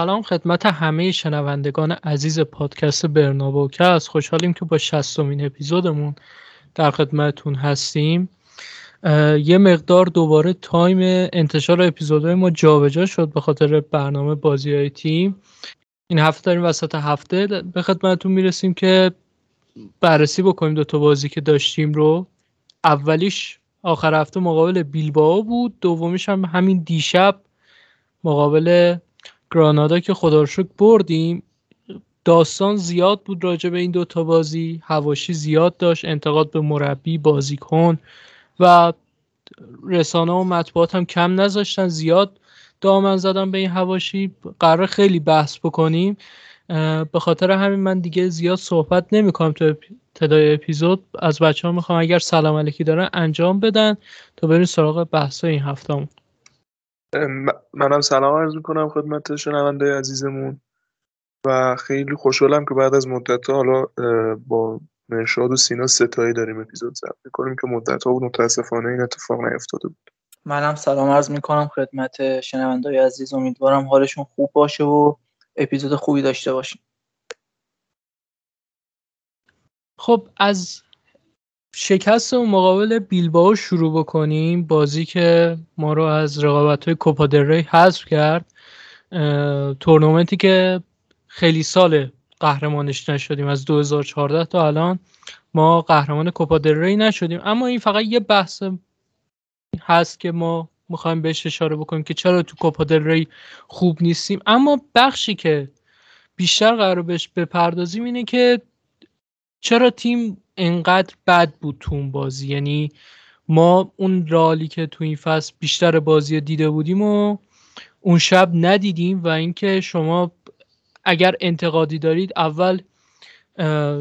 سلام خدمت همه شنوندگان عزیز پادکست برنابوکست خوشحالیم که با شستمین اپیزودمون در خدمتتون هستیم. یه مقدار دوباره تایم انتشار اپیزودهای ما جابجا شد به خاطر برنامه بازی های تیم. این هفته داریم وسط هفته. به خدمتتون می‌رسیم که بررسی بکنیم دو تا بازی که داشتیم رو. اولیش آخر هفته مقابل بیلباو بود. دومیش هم همین دیشب مقابل گرانادا که خدا بردیم داستان زیاد بود راجع به این دوتا بازی هواشی زیاد داشت انتقاد به مربی بازیکن و رسانه و مطبوعات هم کم نذاشتن زیاد دامن زدن به این هواشی. قرار خیلی بحث بکنیم. به خاطر همین من دیگه زیاد صحبت نمی کنم تو ابتدای اپیزود. از بچه ها می‌خوام اگر سلام علیکی دارن انجام بدن تا بریم سراغ بحث این هفته منم سلام عرض می‌کنم خدمت شنونده عزیزمون. و خیلی خوشحالم که بعد از مدت حالا با مرشاد و سینا ستایی داریم اپیزود ضبط می‌کنیم که مدت ها بود متاسفانه این اتفاق نیفتاده بود. منم سلام عرض می‌کنم خدمت شنونده عزیز. امیدوارم حالشون خوب باشه و اپیزود خوبی داشته باشیم. خب از شکست و مقابل بیلباو شروع بکنیم. بازی که ما رو از رقابت های کوپا حذف کرد. تورنمنتی که خیلی سال قهرمانش نشدیم. از 2014 تا الان ما قهرمان کوپا ری نشدیم. اما این فقط یه بحث هست که ما می‌خوایم بهش اشاره بکنیم که چرا تو کوپا ری خوب نیستیم. اما بخشی که بیشتر قرار بهش بپردازیم اینه که چرا تیم انقدر بد بود تو اون بازی. یعنی ما اون رالی که تو این فصل بیشتر بازی دیده بودیم و اون شب ندیدیم و اینکه شما اگر انتقادی دارید اول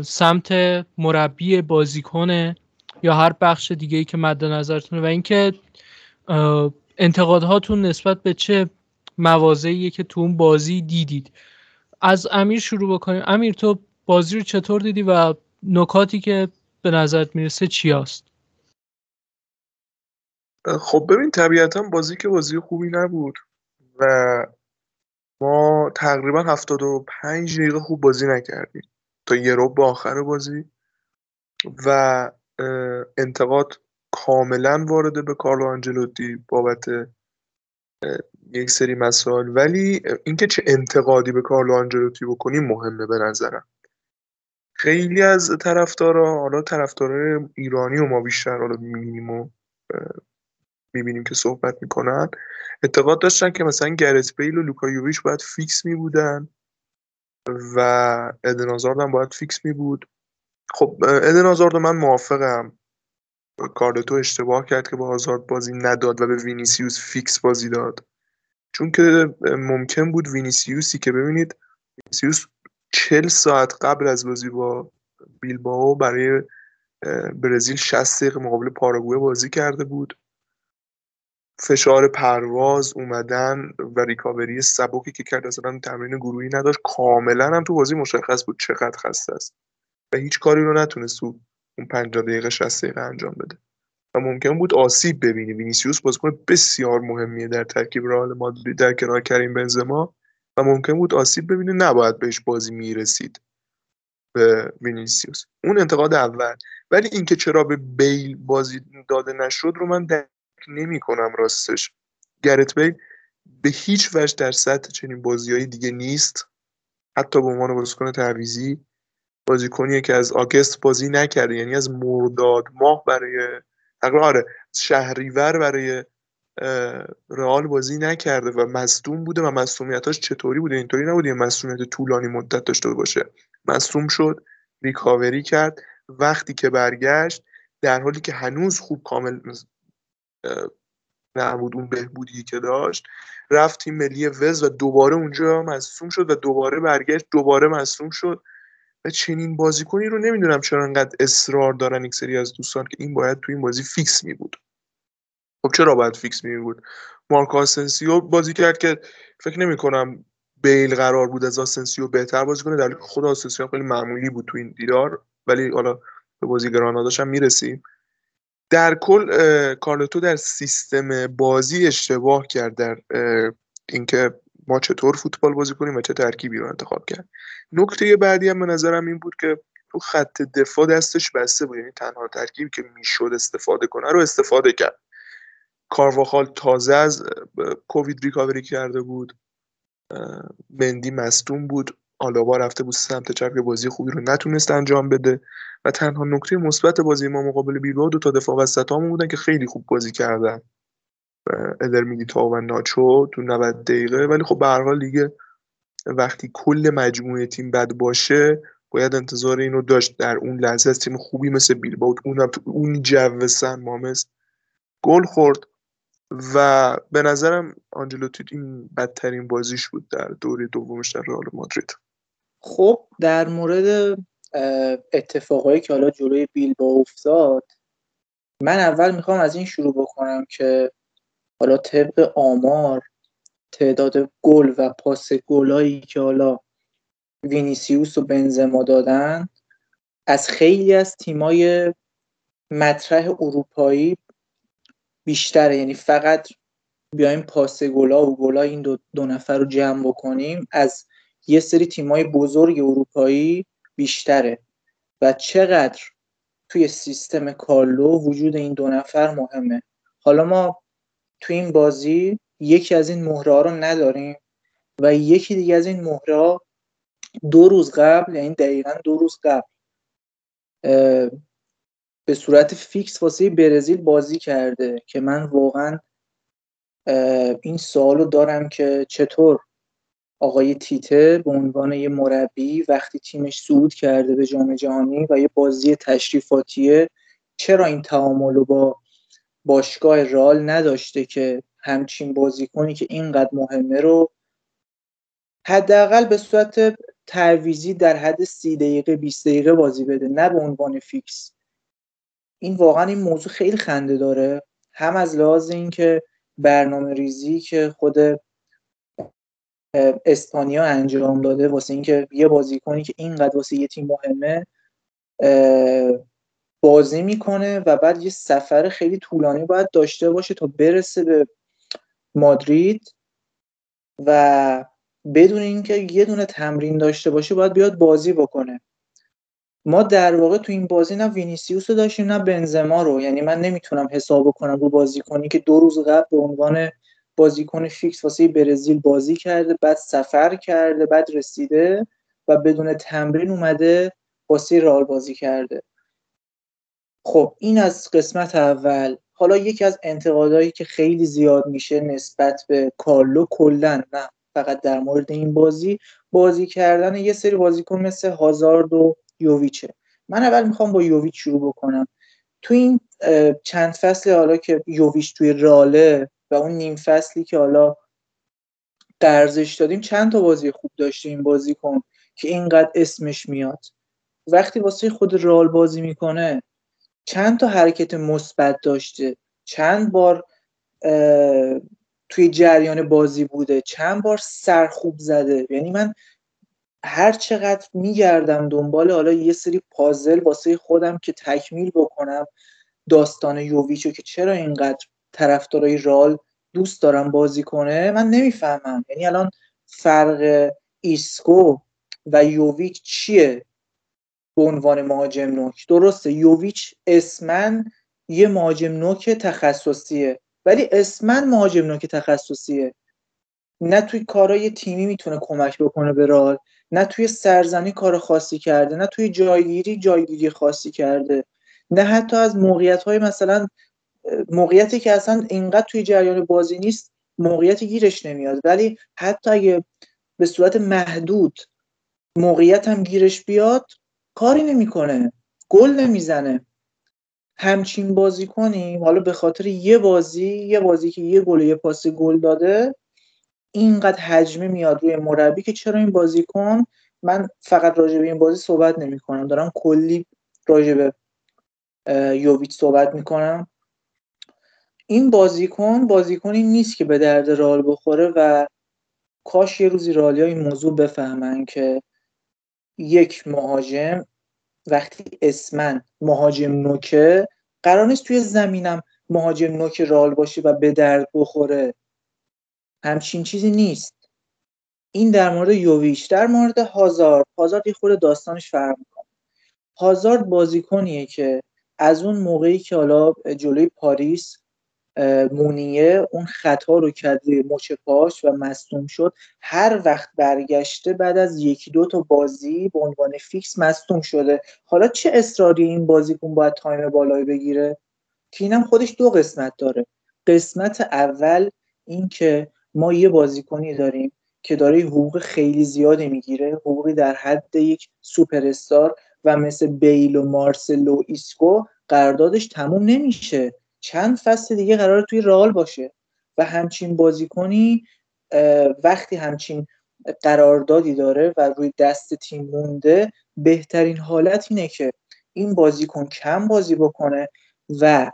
سمت مربی بازیکنه یا هر بخش دیگه ای که مد نظرتونه و اینکه انتقادهاتون نسبت به چه موازهیه که تو اون بازی دیدید. از امیر شروع بکنیم. امیر تو بازی رو چطور دیدی و نکاتی که به نظرت می‌رسه چی هست؟ خب ببین طبیعتا بازی که بازی خوبی نبود و ما تقریبا 75 دقیقه خوب بازی نکردیم تا یه رو با آخر بازی و انتقاد کاملا وارده به کارلو آنجلوتی بابت یک سری مسائل ولی اینکه چه انتقادی به کارلو آنجلوتی بکنیم مهمه به نظرم خیلی از طرفدارا حالا طرفدارای ایرانی و ما بیشتر حالا می‌بینیم و می‌بینیم که صحبت می‌کنن. اعتقاد داشتن که مثلا گرت بیل و لوکا یوویچ باید فیکس میبودن و ادن هم باید فیکس میبود. خب ادن هازارد من موافقم. کارلتو اشتباه کرد که به هازارد بازی نداد و به وینیسیوس فیکس بازی داد. چون که ممکن بود وینیسیوسی که ببینید وینیسیوس چل ساعت قبل از بازی با بیلباو برای برزیل 60 دقیقه مقابل پاراگوئه بازی کرده بود. فشار پرواز اومدن و ریکاوری سبکی که کرد اصلا تمرین گروهی نداشت کاملا هم تو بازی مشخص بود چقدر خسته است و هیچ کاری رو نتونست تو اون 50 دقیقه 60 دقیقه انجام بده. و ممکن بود آسیب ببینه. وینیسیوس بازیکن بسیار مهمیه در ترکیب رئال مادرید در کنار کریم بنزما. و ممکن بود آسیب ببینه نباید بهش بازی می‌رسید به وینیسیوس. اون انتقاد اول. ولی اینکه چرا به بیل بازی داده نشد رو من درک نمی کنم راستش. گرت بیل به هیچ وجه در سطح چنین بازی های دیگه نیست. حتی به عنوان بازیکن تعویزی بازیکنیه که از آگست بازی نکرده یعنی از مرداد ماه برای تقریبا آره شهریور برای رئال بازی نکرده و مصدوم بوده و مصدومیتاش چطوری بوده؟ اینطوری نبوده یه مصدومیت طولانی مدت داشته باشه. مصدوم شد ریکاوری کرد. وقتی که برگشت در حالی که هنوز خوب کامل نبود اون بهبودی که داشت رفت تیم ملی ولز و دوباره اونجا مصدوم شد و دوباره برگشت دوباره مصدوم شد. و چنین بازیکنی رو نمی‌دونم چرا انقدر اصرار دارن یک سری از دوستان که این باید تو این بازی فیکس می بود خب چرا باید فیکس می بود؟ مارکو آسنسیو بازی کرد که فکر نمی کنم بیل قرار بود از آسنسیو بهتر بازی کنه. در خود آسنسیو خیلی معمولی بود تو این دیدار ولی حالا به بازی گراناداش هم می‌رسیم. در کل کارلتو در سیستم بازی اشتباه کرد در اینکه ما چطور فوتبال بازی کنیم و چه ترکیبی رو انتخاب کرد. نکته بعدی هم به نظرم این بود که تو خط دفاع دستش بسته بود. یعنی تنها ترکیبی که می‌شد استفاده کنه رو استفاده کرد. کارواخال تازه از کووید ریکاوری کرده بود. مندی مستون بود. آلابا رفته بود سمت چپ که بازی خوبی رو نتونست انجام بده و تنها نکته مثبت بازی ما مقابل بیلبائو دو تا دفاع وسطامون بودن که خیلی خوب بازی کردن. ادر تا و ناچو تو 90 دقیقه. ولی خب به هر حال دیگه وقتی کل مجموعه تیم بد باشه باید انتظار اینو داشت. در اون لحظه از تیم خوبی مثل بیلبائو اونم تو اون جو سن مامس گل خورد. و به نظرم آنجلوتی این بدترین بازیش بود در دوره دومش در رئال مادرید. خب در مورد اتفاقایی که حالا جلوی بیل با افتاد من اول می‌خوام از این شروع بکنم که حالا طبق آمار تعداد گل و پاس گلایی که حالا وینیسیوس و بنزما دادن از خیلی از تیمای مطرح اروپایی بیشتره. یعنی فقط بیایم پاس گلا و گلا این دو, دو نفر رو جمع بکنیم از یه سری تیمای بزرگ اروپایی بیشتره. و چقدر توی سیستم کارلو وجود این دو نفر مهمه. حالا ما توی این بازی یکی از این مهره رو نداریم و یکی دیگه از این مهره دو روز قبل یعنی دقیقا دو روز قبل به صورت فیکس واسه برزیل بازی کرده که من واقعا این سوالو دارم که چطور آقای تیته به عنوان یه مربی وقتی تیمش صعود کرده به جام جهانی و یه بازی تشریفاتیه چرا این تعامل رو با باشگاه رال نداشته که همچین بازیکنی که اینقدر مهمه رو حداقل به صورت تعویزی در حد سی دقیقه 20 دقیقه بازی بده نه به عنوان فیکس؟ این واقعا این موضوع خیلی خنده داره. هم از لحاظ اینکه برنامه ریزی که خود اسپانیا انجام داده واسه اینکه یه بازیکنی که اینقدر واسه یه تیم مهمه بازی می‌کنه و بعد یه سفر خیلی طولانی باید داشته باشه تا برسه به مادرید و بدون اینکه یه دونه تمرین داشته باشه باید بیاد بازی بکنه. ما در واقع تو این بازی نه وینیسیوس رو داشتیم نه بنزما رو. یعنی من نمی‌تونم حساب کنم رو بازیکنی که دو روز قبل به عنوان بازیکن فیکس واسه برزیل بازی کرده بعد سفر کرده بعد رسیده و بدون تمرین اومده واسه رال بازی کرده. خب این از قسمت اول. حالا یکی از انتقادهایی که خیلی زیاد میشه نسبت به کارلو کلا نه فقط در مورد این بازی. بازی کردن یه سری بازیکن مثل هازارد و یوویچه. من اول می‌خوام با یوویچ شروع بکنم. تو این چند فصل حالا که یوویچ توی راله و اون نیم فصلی که حالا قرضش دادیم چند تا بازی خوب داشته این بازی کن که اینقدر اسمش میاد. وقتی واسه خود رال بازی می‌کنه چند تا حرکت مثبت داشته. چند بار توی جریان بازی بوده. چند بار سر خوب زده. یعنی من هر چقدر میگردم دنبال حالا یه سری پازل واسه خودم که تکمیل بکنم داستان یوویچو که چرا اینقدر طرفدارای رئال دوست دارم بازی کنه من نمی‌فهمم. یعنی الان فرق ایسکو و یوویچ چیه به عنوان مهاجم نوک؟ درسته یوویچ اسماً یه مهاجم نوک تخصصیه ولی اسماً مهاجم نوک تخصصیه. نه توی کارهای تیمی می‌تونه کمک بکنه به رئال نه توی سرزنی کار خاصی کرده نه توی جایگیری جایگیری خاصی کرده. نه حتی از موقعیت های مثلا موقعیتی که اصلا اینقدر توی جریان بازی نیست موقعیتی گیرش نمیاد. ولی حتی اگه به صورت محدود موقعیت هم گیرش بیاد کاری نمی‌کنه. گل نمی‌زنه. همچین بازی کنیم حالا به خاطر یه بازی یه بازی که یه گل یه پاس گل داده اینقدر حجمه میاد روی مربی که چرا این بازیکن من فقط راجع به این بازی صحبت نمی کنم دارم کلی راجع به یوویچ صحبت می‌کنم. این بازیکن بازیکنی نیست که به درد رال بخوره و کاش یه روزی رالیا این موضوع بفهمن که یک مهاجم وقتی اسمن مهاجم نوکه قرار نیست توی زمینم مهاجم نوک رال باشه و به درد بخوره. همچین چیزی نیست. این در مورد یوویچ در مورد هازارد. هازارد یه خورده داستانش فرق می‌کنه. هازارد بازیکنیه که از اون موقعی که حالا جلوی پاریس مونیه اون خطا رو کرد روی مچ پاش و مصدوم شد هر وقت برگشته بعد از یکی دو تا بازی به عنوان فیکس مصدوم شده. حالا چه اصراری این بازیکن باید time بالایی بگیره؟ که اینم خودش دو قسمت داره. قسمت اول این که ما یه بازیکنی داریم که داره حقوق خیلی زیادی می‌گیره حقوقی در حد یک سوپر استار و مثل بیل و مارسلو ایسکو قراردادش تموم نمیشه. چند فصل دیگه قرار توی رئال باشه و همچین بازیکنی وقتی همچین قراردادی داره و روی دست تیم مونده بهترین حالت اینه که این بازیکن کم بازی بکنه و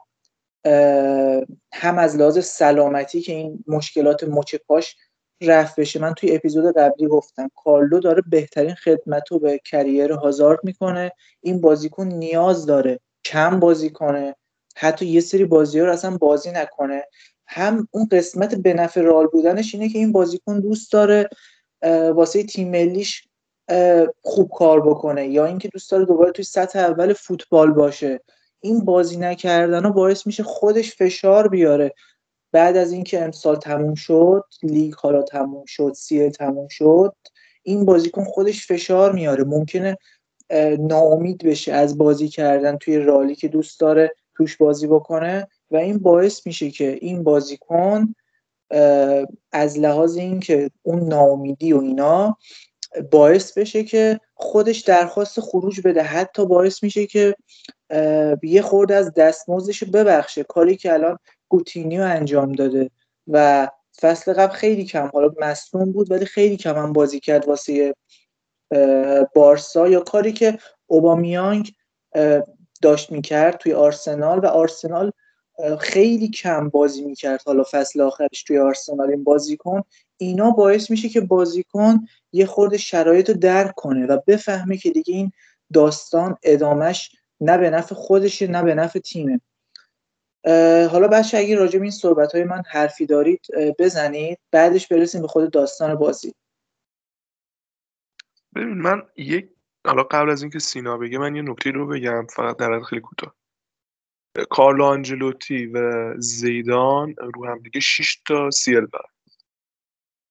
هم از لحاظ سلامتی که این مشکلات مچ پاش رفت بشه. من توی اپیزود قبلی گفتم کارلو داره بهترین خدمت رو به کریر هازارد می‌کنه. این بازیکن نیاز داره کم بازی کنه. حتی یه سری بازی رو اصلا بازی نکنه. هم اون قسمت به نفع رال بودنش اینه که این بازیکن دوست داره واسه تیم ملیش خوب کار بکنه یا اینکه دوست داره دوباره توی سطح اول فوتبال باشه. این بازی نکردن باعث میشه خودش فشار بیاره. بعد از اینکه امسال تموم شد لیگ حالا تموم شد سیل تموم شد این بازیکن خودش فشار میاره. ممکنه ناامید بشه از بازی کردن توی رالی که دوست داره توش بازی بکنه و این باعث میشه که این بازیکن از لحاظ اینکه اون ناامیدی و اینا باعث بشه که خودش درخواست خروج بده. حتی باعث میشه که یه خورده از دستمزدش ببخشه. کاری که الان گوتینیو انجام داده. و فصل قبل خیلی کم. حالا مصنون بود ولی خیلی کم هم بازی کرد واسه بارسا. یا کاری که اوبامیانگ داشت می‌کرد توی آرسنال و آرسنال خیلی کم بازی می‌کرد حالا فصل آخرش توی آرسنال. این بازیکن اینا باعث میشه که بازیکن یه خورده شرایط رو درک کنه و بفهمه که دیگه این داستان ادامش نه به نفع خودشه نه به نفع تیمه. حالا بچه اگه راجع این صحبت های من حرفی دارید بزنید بعدش برسیم به خود داستان بازی. ببین من یک حالا قبل از اینکه سینا بگه من یه نکته رو بگم فقط در خیلی کوتاه. کارلو آنجلوتی و زیدان رو هم دیگه 6 تا سیل دارن.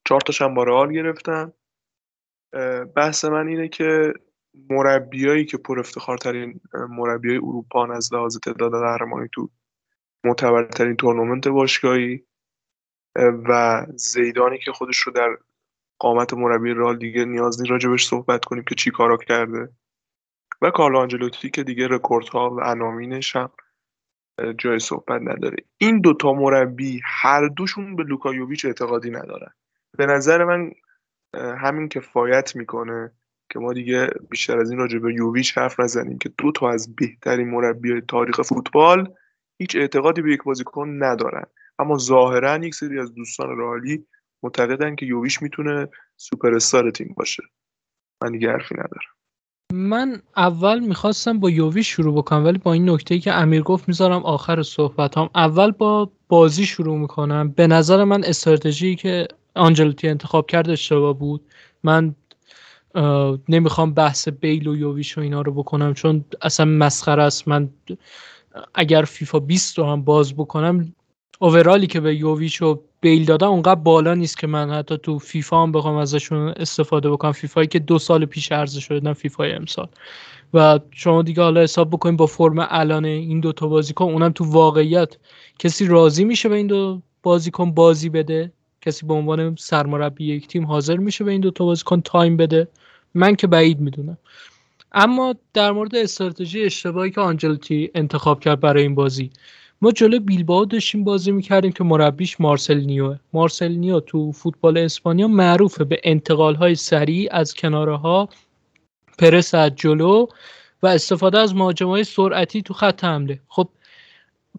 چهار تاش هم با رئال گرفتن. بحث من اینه که مربیایی که پر افتخارترین مربیای اروپا از لحاظ تعداد قهرمانی تو معتبرترین تورنمنت باشگاهی و زیدانی که خودش رو در قامت مربی رال دیگه نیاز نیست راجبش صحبت کنیم که چی کارا کرده. و کارلو آنجلوتی که دیگه رکوردها و عناوینش هم جای صحبت نداره. این دوتا مربی هر دوشون به لوکا یوویچ اعتقادی ندارن. به نظر من همین کفایت می‌کنه. که ما دیگه بیشتر از این راجع به یوویچ حرف نزنیم که دو تا از بهترین مربی تاریخ فوتبال هیچ اعتقادی به یک بازیکن ندارن. اما ظاهرا یک سری از دوستان رئالی معتقدن که یوویچ می‌تونه سوپر استار تیم باشه. من دیگه حرفی ندارم. من اول می‌خواستم با یوویچ شروع بکنم ولی با این نکته که امیر گفت می‌ذارم آخر صحبت هم اول با بازی شروع می‌کنم. به نظر من استراتژی که آنجلوتی انتخاب کرد اشتباه بود. من نمی‌خوام بحث بیل و یوویش و اینا رو بکنم چون اصلا مسخره است. من اگر فیفا 20 رو هم باز بکنم overall ی که به یوویچ و بیل دادن اونقدر بالا نیست که من حتی تو فیفا هم بخوام ازشون استفاده بکنم. فیفایی که دو سال پیش عرضه شده نه فیفای امسال. و شما دیگه حالا حساب بکنیم با فرم الان این دو تا بازیکن اونم تو واقعیت کسی راضی میشه به این دو بازیکن بازی بده؟ کسی به عنوان سرمربی یک تیم حاضر میشه به این دو تا بازیکن time بده؟ من که بعید می‌دونم. اما در مورد استراتژی اشتباهی که آنجلوتی انتخاب کرد برای این بازی ما جلو بیلباو داشتیم بازی می‌کردیم که مربیش مارسلینو. مارسلینو تو فوتبال اسپانیا معروفه به انتقال های سریع از کناره ها پرس از جلو و استفاده از مهاجمای سرعتی تو خط حمله. خب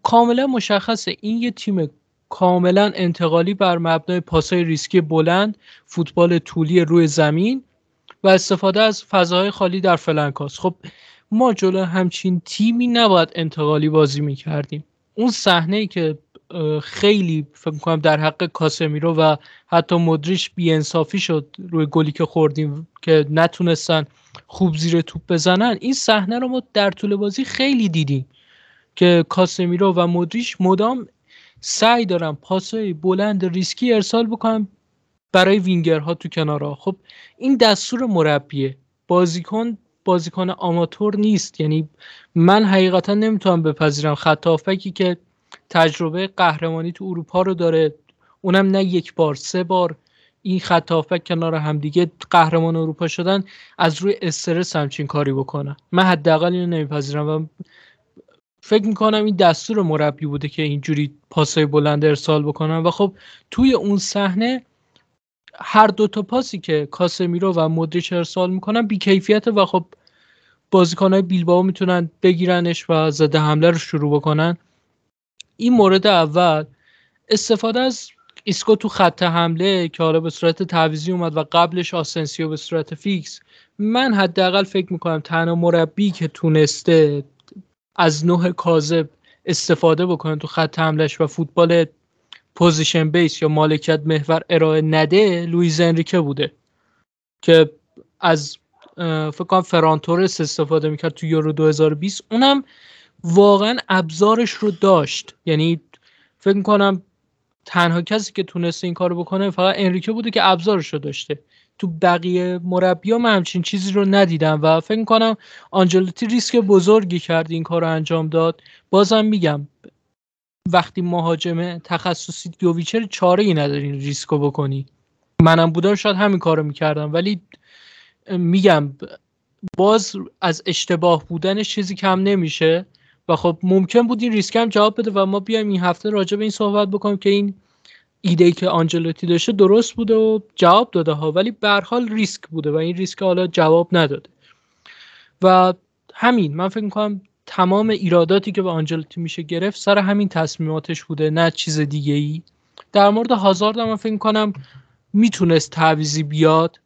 کاملا مشخصه این یه تیم کاملا انتقالی بر مبنای پاسای ریسکی بلند فوتبال طولی روی زمین و استفاده از فضاهای خالی در flank هاس خب ما جلو همچین تیمی نباید انتقالی بازی می‌کردیم. اون صحنه که خیلی فکر کنم در حق کاسمیرو و حتی مدریش بیانصافی شد روی گلی که خوردیم که نتونستن خوب زیر توپ بزنن. این صحنه رو ما در طول بازی خیلی دیدیم که کاسمیرو و مدریش مدام سعی دارن پاسای بلند ریسکی ارسال بکنن برای وینگرها تو کنارها. خب این دستور مربیه. بازیکن بازیکن آماتور نیست. یعنی من حقیقتا نمی‌تونم بپذیرم. خط که تجربه قهرمانی تو اروپا رو داره اونم نه یک بار سه بار. این خط کنار همدیگه قهرمان اروپا شدن از روی استرس همچین کاری بکنن. من حداقل اینو نمیپذیرم و فکر می‌کنم این دستور مربی بوده که اینجوری پاسای بلند ارسال بکنن. و خب توی اون صحنه هر دو تا پاسی که کاسمیرو و مدریچ ارسال می‌کنن بیکیفیت و خب بازیکنهای بیلباو می‌تونن بگیرنش و ضدحمله رو شروع بکنن. این مورد اول. استفاده از ایسکو تو خط حمله که حالا به صورت تعویضی اومد و قبلش آسنسیو به صورت فیکس. من حداقل فکر می‌کنم تنها مربی که تونسته از نه کاذب استفاده بکنه تو خط حملش و فوتبال position base یا مالکیت محور ارائه بده لوئیس انریکه بوده که از فکر کنم فران تورس استفاده می‌کرد تو یورو 2020 اونم واقعا ابزارش رو داشت. یعنی فکر می‌کنم تنها کسی که تونسته این کارو بکنه فقط انریکه بوده که ابزارش رو داشته. تو بقیه مربیا من همچین چیزی رو ندیدم و فکر می‌کنم آنجلوتی ریسک بزرگی کرد این کار رو انجام داد. بازم میگم وقتی مهاجم تخصصی یوویچه چاره ای نداری ریسکو بکنی. منم بودم شاید همین کارو می‌کردم ولی میگم باز از اشتباه بودنش چیزی کم نمیشه و خب ممکن بود این ریسک هم جواب بده و ما بیایم این هفته راجع به این صحبت بکنیم که این ایده که آنجلوتی داشته درست بوده و جواب داده ها ولی به حال ریسک بوده و این ریسک حالا جواب نداده. و همین من فکر می‌کنم تمام ایراداتی که به آنجلوتی میشه گرفت سر همین تصمیماتش بوده نه چیز دیگه ای در مورد هازارد من فکر کنم می‌تونست تعویزی بیاد.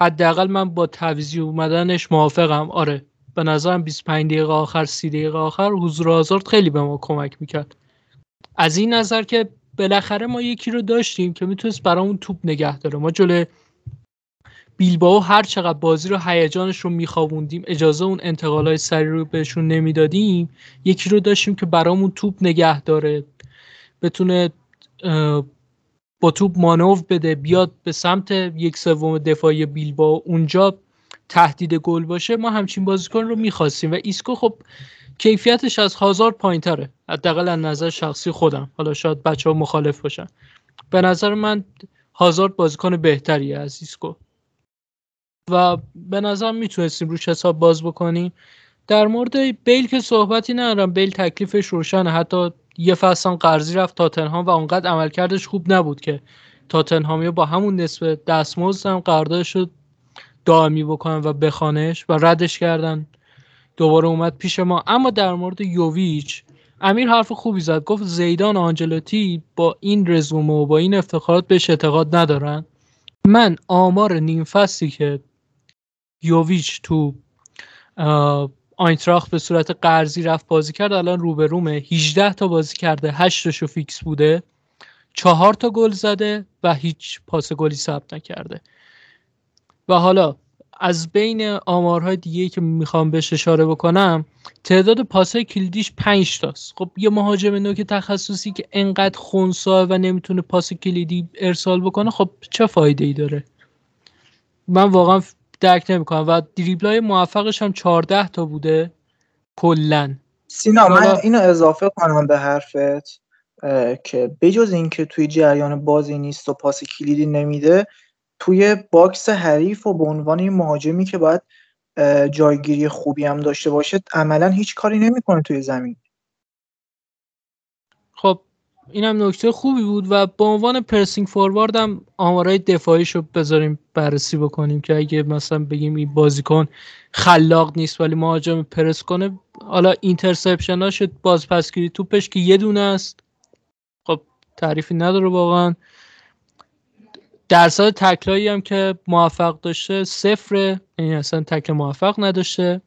حداقل من با تعویزی اومدنش موافقم. آره به نظرم 25 دقیقه آخر 30 دقیقه آخر حضور هازارد خیلی به ما کمک می‌کرد. از این نظر که بالاخره ما یکی رو داشتیم که می‌تونست برامون توپ نگه داره. ما جلوی بیلباو هر چقدر بازی رو هیجانش رو میخوابوندیم اجازه اون انتقالای سریع رو بهشون نمی‌دادیم یکی رو داشتیم که برامون توپ نگه داره بتونه با توپ مانور بده بیاد به سمت یک سوم دفاعی بیلباو اونجا تهدید گل باشه ما همچین بازیکن رو می‌خواستیم. و ایسکو خب کیفیتش از هازارد پایین تره حداقل از نظر شخصی خودم. حالا شاید بچه ها مخالف باشن. به نظر من هازارد بازیکن بهتریه از ایسکو. و به نظر می‌تونستیم روش حساب باز بکنیم. در مورد بیل که صحبتی ندارم بیل تکلیفش روشنه. حتی یه فصل قرضی رفت تاتنهام و اونقدر عملکردش خوب نبود که تاتنهامی با همون نسبت دستمزد هم قراردادش رو دائمی بکنن و بخرنش و ردش کردن. دوباره اومد پیش ما. اما در مورد یوویچ امیر حرف خوبی زد. گفت زیدان آنجلوتی با این رزومه و با این افتخارات بهش اعتقاد ندارن. من آمار نیم فصلی که یوویچ تو آینتراخت به صورت قرضی رفت بازی کرد الان رو به رومه. 18 تا بازی کرده 8 تاشو فیکس بوده. چهار تا گل زده و هیچ پاس گلی ثبت نکرده. و حالا از بین آمارهای دیگه که می‌خوام بهش اشاره بکنم تعداد پاسهای کلیدیش 5 تاست. خب یه مهاجم نوک تخصصی که انقدر خونسا و نمی‌تونه پاس کلیدی ارسال بکنه خب چه فایده ای داره؟ من واقعا درک نمی‌کنم و دریبلای موفقش هم 14 تا بوده. کلا. سینا من اینو اضافه کنم به حرفت که بجز اینکه توی جریان بازی نیست و پاس کلیدی نمیده توی box حریف و به عنوان این مهاجمی که باید جایگیری خوبی هم داشته باشه عملا هیچ کاری نمی‌کنه توی زمین. خب اینم نکته خوبی بود و به عنوان pressing forward هم آمارای دفاعیش رو بذاریم بررسی بکنیم که اگه مثلا بگیم این بازیکن خلاق نیست ولی مهاجم پرس کنه حالا interception شد باز پسگیری توپش که یه دونه است. خب تعریفی نداره واقعا. درصد تکلایی هم که موفق داشته صفره یعنی اصلا تکل موفق نداشته.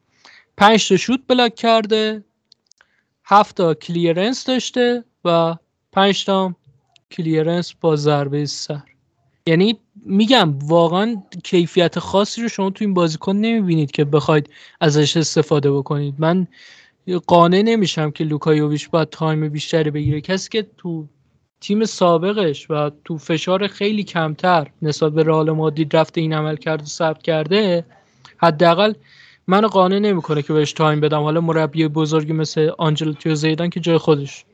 پنج تا شوت بلاک کرده. هفت تا clearance داشته و 5 تا clearance با ضربه سر. یعنی میگم واقعا کیفیت خاصی رو شما تو این بازیکن نمی‌بینید که بخواید ازش استفاده بکنید. من قانع نمیشم که لوکا یوویچ باید time بیشتری بگیره. کسی که تو تیم سابقش و تو فشار خیلی کمتر نسبت به رئال مادرید رفته این عمل کرد و ثبت کرده حداقل منو قانع نمی‌کنه که بهش تایم بدم. حالا مربی بزرگی مثل آنجلوتی زیدان که جای خودش.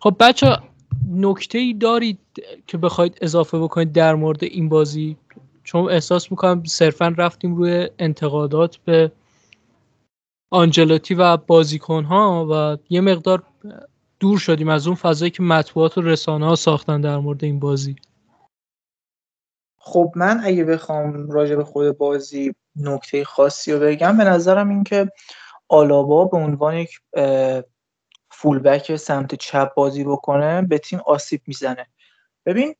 خب بچه نکته ای دارید که بخواید اضافه بکنید در مورد این بازی؟ چون احساس می‌کنم صرفا رفتیم روی انتقادات به آنجلوتی و بازیکن ها و یه مقدار دور شدیم از اون فضایی که مطبوعات و رسانه ها ساختن در مورد این بازی. خب من اگه بخوام راجع به خود بازی نکته خاصی رو بگم به نظرم این که آلابا به عنوان یک فولبک سمت چپ بازی بکنه به تیم آسیب می‌زنه. ببین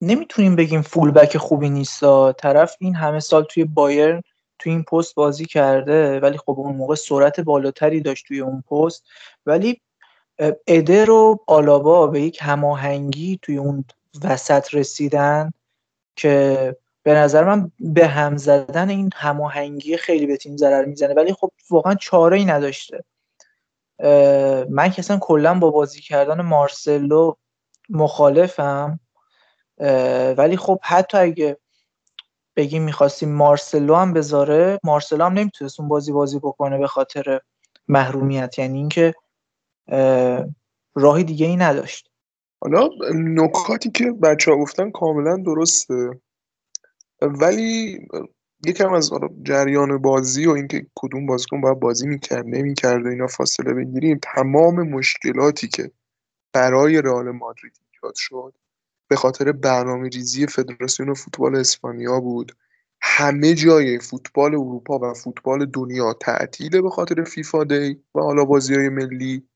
نمی‌تونیم بگیم فولبک خوبی نیستا طرف این همه سال توی بایرن توی این پست بازی کرده ولی خب اون موقع سرعت بالاتری داشت توی اون پست. ولی ادر و آلابا به یک هماهنگی توی اون وسط رسیدن که به نظر من به هم زدن این هماهنگی خیلی به تیم ضرر می‌زنه. ولی خب واقعا چاره ای نداشته. من که اصلا کلا با بازی کردن مارسلو مخالفم. ولی خب حتی اگه بگیم می‌خواستیم مارسلو هم بذاره مارسلو هم نمی‌تونست اون بازی بازی بکنه به خاطر محرومیت. یعنی اینکه راهی دیگه ای نداشت. حالا نکاتی که بچه ها گفتن کاملا درسته. ولی یکم از جریان بازی و اینکه کدوم بازیکن باید بازی می‌کرد نمی‌کرد و اینا فاصله بگیریم تمام مشکلاتی که برای رئال مادرید ایجاد شد به خاطر برنامه ریزی فدراسیون فوتبال اسپانیا بود. همه جای فوتبال اروپا و فوتبال دنیا تعطیله به خاطر فیفا دی و حالا بازی های ملی.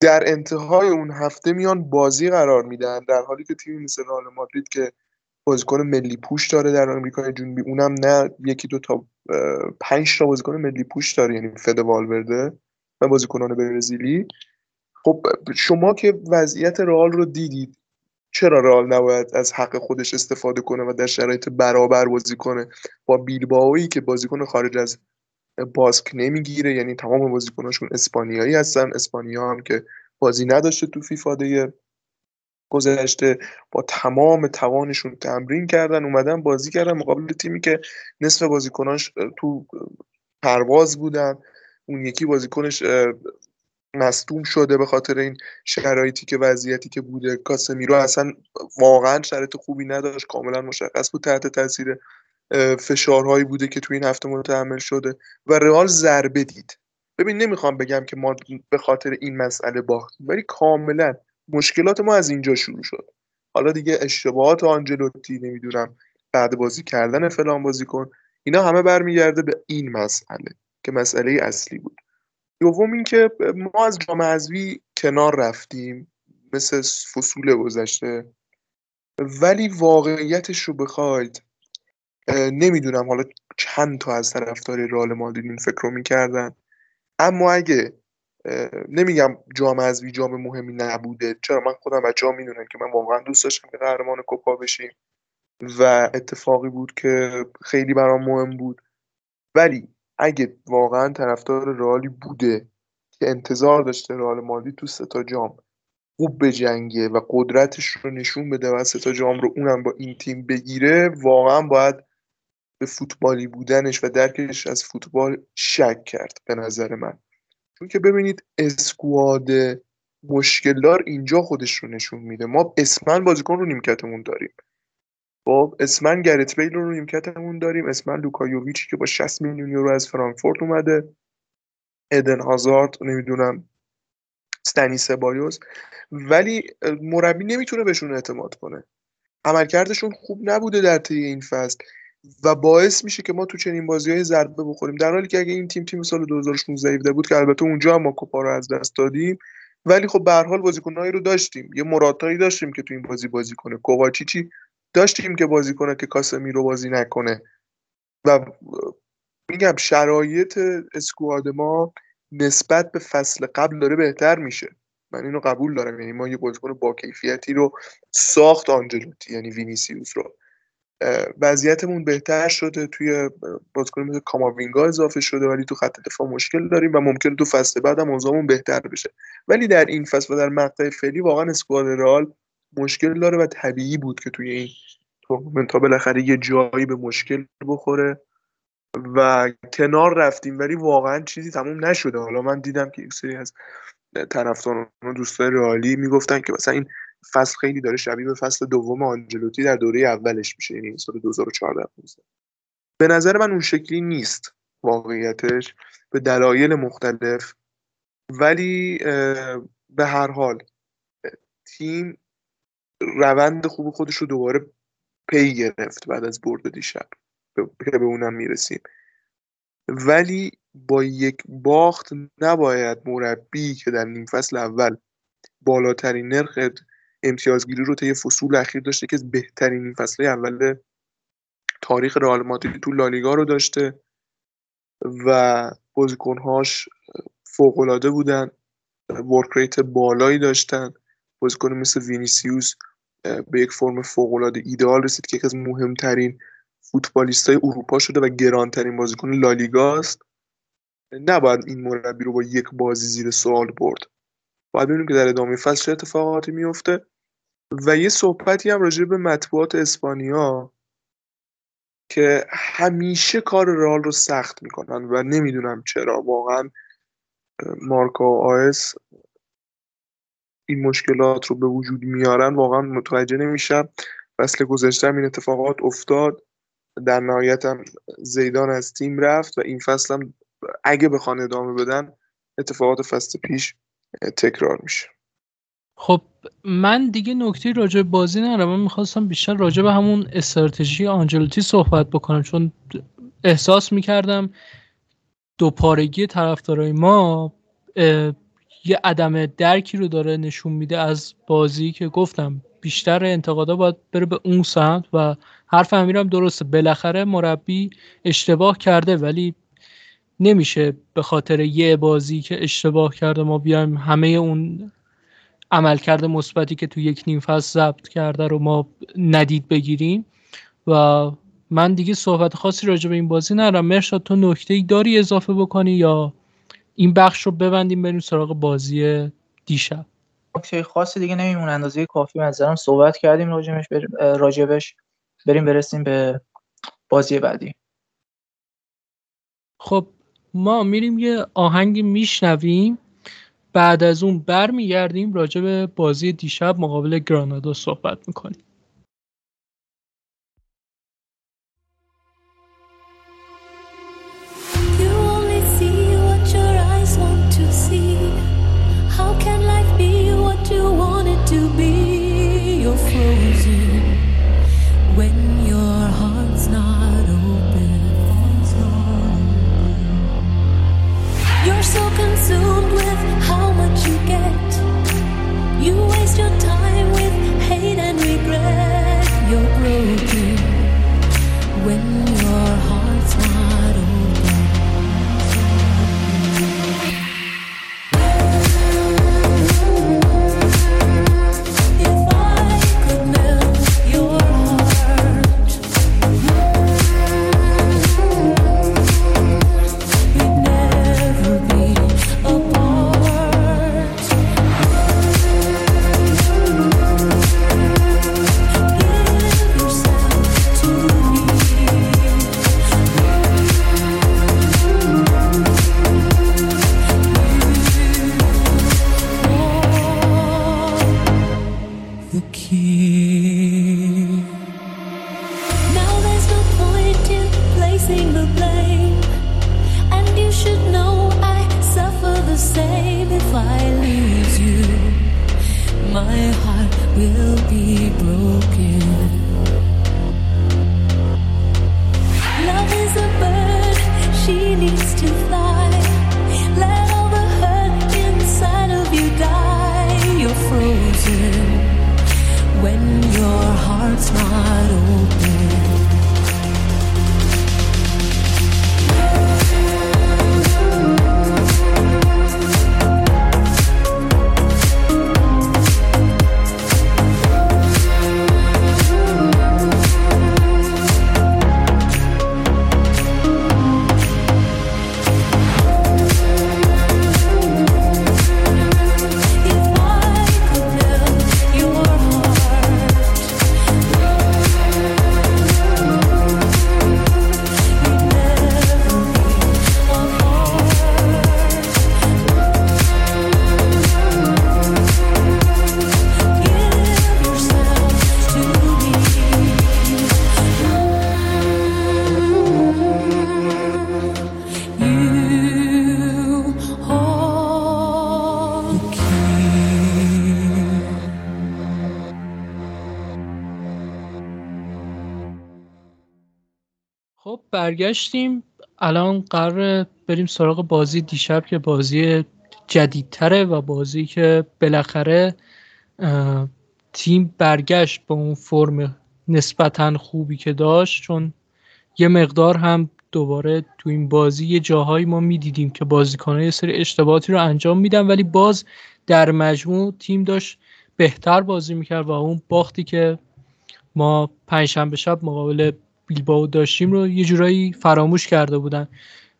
در انتهای اون هفته میان بازی قرار میدن در حالی که تیمی مثل رئال مادرید که بازیکن ملی پوش داره در آمریکای جنوبی اونم نه یکی دو تا پنج تا بازیکن ملی پوش داره یعنی فد والورده و بازیکنان برزیلی. خب شما که وضعیت رئال رو دیدید چرا رئال نباید از حق خودش استفاده کنه و در شرایط برابر بازی کنه با بیلبائویی که بازیکن خارج از باسک نمی‌گیره یعنی تمام بازیکناشون اسپانیایی هستن. اسپانیا هم که بازی نداشته تو فیفا گذشته با تمام توانشون تمرین کردن اومدن بازی کردن مقابل تیمی که نصف بازیکناش تو پرواز بودن. اون یکی بازیکنش مصدوم شده به خاطر این شرایطی که وضعیتی که بوده. کاسمیرو اصلا واقعا شرایط خوبی نداشت. کاملا مشخص بود تحت تاثیر فشارهایی بوده که تو این هفته متحمل شده و رئال ضربه دید. ببین نمی‌خوام بگم که ما به خاطر این مسئله باختیم ولی کاملا مشکلات ما از اینجا شروع شد. حالا دیگه اشتباهات آنجلوتی نمی‌دونم بعد بازی کردن فلان بازی کن اینا همه برمیگرده به این مسئله که مسئله اصلی بود. دوم اینکه ما از جام حذفی کنار رفتیم مثل فصول گذشته ولی واقعیتش رو بخواید نمی‌دونم حالا چند تا از طرفدار رئال مادرید این فکر رو می‌کردن. اما اگه نمیگم جام از جام مهمی نبوده. چرا؟ من خودم بچه ها می‌دونن که من واقعا دوست داشتم که قهرمان کوپا بشیم و اتفاقی بود که خیلی برام مهم بود. ولی اگه واقعا طرفدار رئالی بوده که انتظار داشته رئال مادی تو ستا جام خوب بجنگه و قدرتش رو نشون بده و ستا جام رو اونم با این تیم بگیره واقعا باید به فوتبالی بودنش و درکش از فوتبال شک کرد به نظر من. چون که ببینید اسکواد مشکلدار اینجا خودش رو نشون میده. ما اسمن بازیکن رو نیمکتمون داریم. خب اسماً گرت بیل رو نیمکتمون داریم. اسماً لوکا یوویچی که با 60 میلیون یورو از فرانکفورت اومده. ادن هازارد نمی‌دونم دنی سبایوس ولی مربی نمی‌تونه بهشون اعتماد کنه. عملکردشون خوب نبوده در طی این فصل. و باعث میشه که ما تو چنین بازی های ضربه بخوریم. در حالی که اگه این تیم تیم سال 2016 بود که البته اونجا هم ما کوپا رو از دست دادیم ولی خب به هر حال بازیکنایی رو داشتیم. یه موراتایی داشتیم که تو این بازی بازی کنه. کوواچیچی داشتیم که بازی کنه که کاسمی رو بازی نکنه. و میگم شرایط اسکواد ما نسبت به فصل قبل داره بهتر میشه. من اینو قبول دارم. یعنی ما یه بازیکن با کیفیتی رو ساخت آنجلوتی یعنی وینیسیوس رو. وضعیتمون بهتر شده توی بازیکن مثل کاماوینگا اضافه شده ولی تو خط دفاع مشکل داریم و ممکن تو فصل بعدم اوضاعمون بهتر بشه. ولی در این فصل و در مقطع فعلی واقعا اسکواد رئال مشکل داره و طبیعی بود که توی این تورنمنت تا بالاخره یه جایی به مشکل بخوره و کنار رفتیم. ولی واقعا چیزی تموم نشده. حالا من دیدم که یک سری از طرفداران و دوستای رئالی می‌گفتن که مثلا این فصل خیلی داره شبیه به فصل دوم آنجلوتی در دوره اولش میشه یعنی سال 2014 به نظر من اون شکلی نیست واقعیتش به دلایل مختلف. ولی به هر حال تیم روند خوب خودش رو دوباره پی گرفت بعد از برد دیشب که به اونم می‌رسیم. ولی با یک باخت نباید مربی که در نیم فصل اول بالاترین نرخ امتیازگیری رو طی فصول اخیر داشته که بهترین این فصل اول تاریخ رئال مادرید تو لالیگا رو داشته و بازیکنهاش فوقالعاده بودن ورک بالایی داشتن. بازیکن مثل وینیسیوس به یک فرم فوقالعاده ایدئال رسید که یکی از مهمترین فوتبالیست های اروپا شده و گرانترین بازیکن لالیگا است. نباید این مربی رو با یک بازی زیر سوال برد. باید ببینیم که در ادامه فصل چه اتفاقاتی میفته و یه صحبتی هم راجع به مطبوعات اسپانیا که همیشه کار رئال رو سخت می‌کنن و نمی‌دونم چرا. واقعا مارکا و آس این مشکلات رو به وجود میارن. واقعا متوجه نمیشم. فصل گذشته این اتفاقات افتاد. در نهایت هم زیدان از تیم رفت و این فصل هم اگه بخوان ادامه بدن اتفاقات فصل پیش تکرار میشه. خب من دیگه نکته راجع بازی ندارم. من می‌خواستم بیشتر راجع به همون استراتژی آنجلوتی صحبت بکنم چون احساس می‌کردم دو پارگی طرفدارای ما یه عدم درکی رو داره نشون میده از بازی که گفتم. بیشتر انتقادا باید بره به اون سمت و حرف امیرم درسته. بالاخره مربی اشتباه کرده ولی نمیشه به خاطر یه بازی که اشتباه کرده ما بیایم همه اون عملکرد مثبتی که تو یک نیم فصل ضبط کرده رو ما ندید بگیریم. و من دیگه صحبت خاصی راجع به این بازی ندارم. مرشاد تو نکته ای داری اضافه بکنی یا این بخش رو ببندیم بریم سراغ بازی دیشب؟ نکته خاصی دیگه نمیمون اندازه کافی نظرم صحبت کردیم راجبش بریم راجبش بریم برسیم به بازی بعدی. خب ما میریم یه آهنگی میشنویم. بعد از اون برمیگردیم راجع به بازی دیشب مقابل گرانادا صحبت می‌کنیم. You waste your time my heart will be broken. Love is a bird, she needs to fly. Let all the hurt inside of you die. You're frozen when your heart's not. برگشتیم. الان قرار بریم سراغ بازی دیشب که بازی جدیدتره و بازی که بالاخره تیم برگشت به اون فرم نسبتا خوبی که داشت. چون یه مقدار هم دوباره تو این بازی یه جاهایی ما می‌دیدیم که بازیکنان یه سری اشتباهاتی رو انجام میدن ولی باز در مجموع تیم داشت بهتر بازی می‌کرد و اون باختی که ما پنجشنبه شب مقابل بیلباو داشتیم رو یه جورایی فراموش کرده بودن.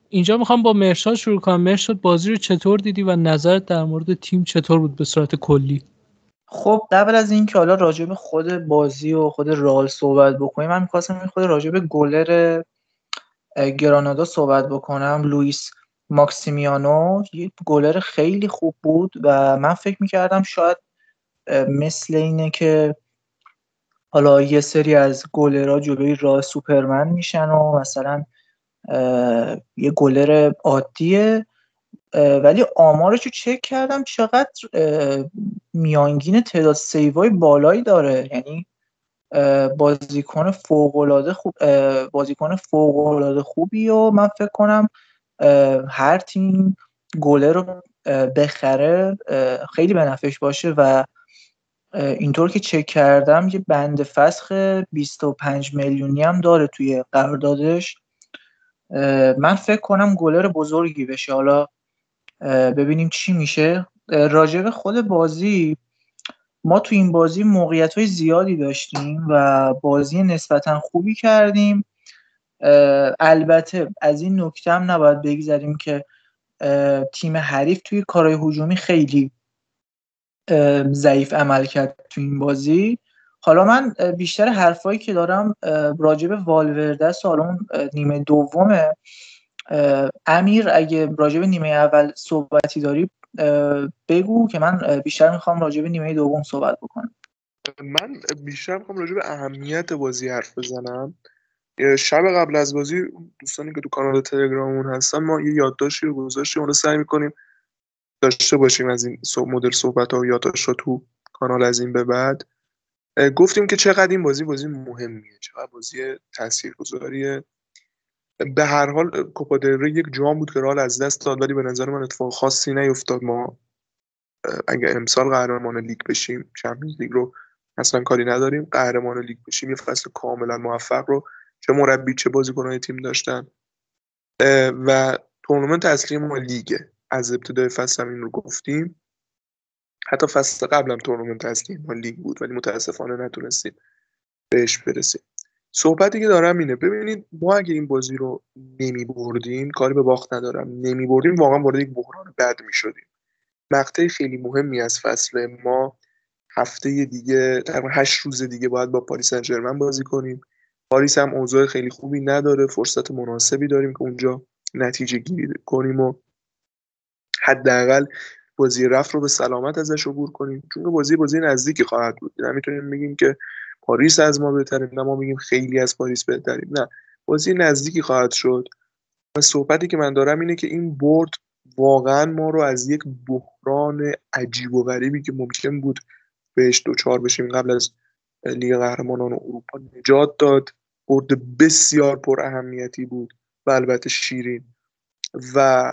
اینجا می‌خوام با مرشاد شروع کنم. مرشاد بازی رو چطور دیدی و نظرت در مورد تیم چطور بود به صورت کلی؟ خب قبل از اینکه حالا راجع به خود بازی و خود رال صحبت بکنیم من می‌خواستم خود راجع به گلر گرانادا صحبت بکنم. لوئیس ماکسیمیانو یه گلر خیلی خوب بود و من فکر می‌کردم شاید مثل اینه که حالا یه سری از گلرها جلوی راه سوپرمن میشن و مثلا یه گلر عادیه. ولی آمارش رو چک کردم چقدر میانگین تعداد سیوای بالایی داره. یعنی بازیکن فوق خوب بازیکن فوق خوبی و من فکر کنم هر تیم گله رو بخره خیلی به باشه و اینطور که چک کردم یه بند فسخ 25 میلیونی هم داره توی قراردادش. من فکر کنم گلر بزرگی بشه. حالا ببینیم چی میشه. راجع به خود بازی ما تو این بازی موقعیت های زیادی داشتیم و بازی نسبتا خوبی کردیم. البته از این نکته هم نباید بگذاریم که تیم حریف توی کارهای هجومی خیلی ضعیف عمل کرد تو این بازی. حالا من بیشتر حرفایی که دارم راجع به والورده حالا نیمه دومه. امیر اگه راجع به نیمه اول صحبتی داری بگو که من بیشتر می‌خوام راجع به نیمه دوم صحبت بکنم. من بیشتر می‌خوام راجع به اهمیت بازی حرف بزنم. شب قبل از بازی دوستانی که تو کانال تلگراممون هستن ما یه یادداشتی رو گذاشتیم اون رو سعی می‌کنیم داشته باشیم از این مدل صحبت ها و یادداشت تو کانال از این به بعد. گفتیم که چقدر این بازی بازی مهمیه چقدر بازی تاثیرگذاریه. به هر حال کوپا یک جام بود که رال از دست داد ولی به نظر من اتفاق خاصی نیفتاد. ما اگر امسال قهرمان لیگ بشیم چمپیونز لیگ رو اصلا کاری نداریم قهرمان لیگ بشیم یه فصل کاملا موفق رو چه مربی چه بازیکنهای تیم داشتن. و تورنمنت اصلی ما لیگه. از ابتدای فصل هم این رو گفتیم. حتی فصل قبلم تورنمنت اصلی ما لیگ بود ولی متاسفانه نتونستیم بهش برسیم. صحبتی که دارم اینه ببینید ما اگه این بازی رو نمی بردیم کاری به باخت ندارم. نمی بردیم واقعا وارد یک بحران بد می شدیم مقطع خیلی مهمی از فصل ما هفته دیگه تقریبا هشت روز دیگه باید با پاریس سن بازی کنیم. پاریس هم اوضاع خیلی خوبی نداره فرصت مناسبی داریم که اونجا نتیجه گیری کنیم و حداقل بازی رفت رو به سلامت ازش عبور کنیم. چون بازی بازی نزدیکی خواهد بود. نمی‌تونیم بگیم که پاریس از ما بهتره نه ما میگیم خیلی از پاریس بهتریم. نه. بازی نزدیکی خواهد شد. و صحبتی که من دارم اینه که این برد واقعا ما رو از یک بحران عجیب و غریبی که ممکن بود بهش دوچار بشیم قبل از لیگ قهرمانان اروپا نجات داد برد بسیار پر اهمیتی بود و البته شیرین. و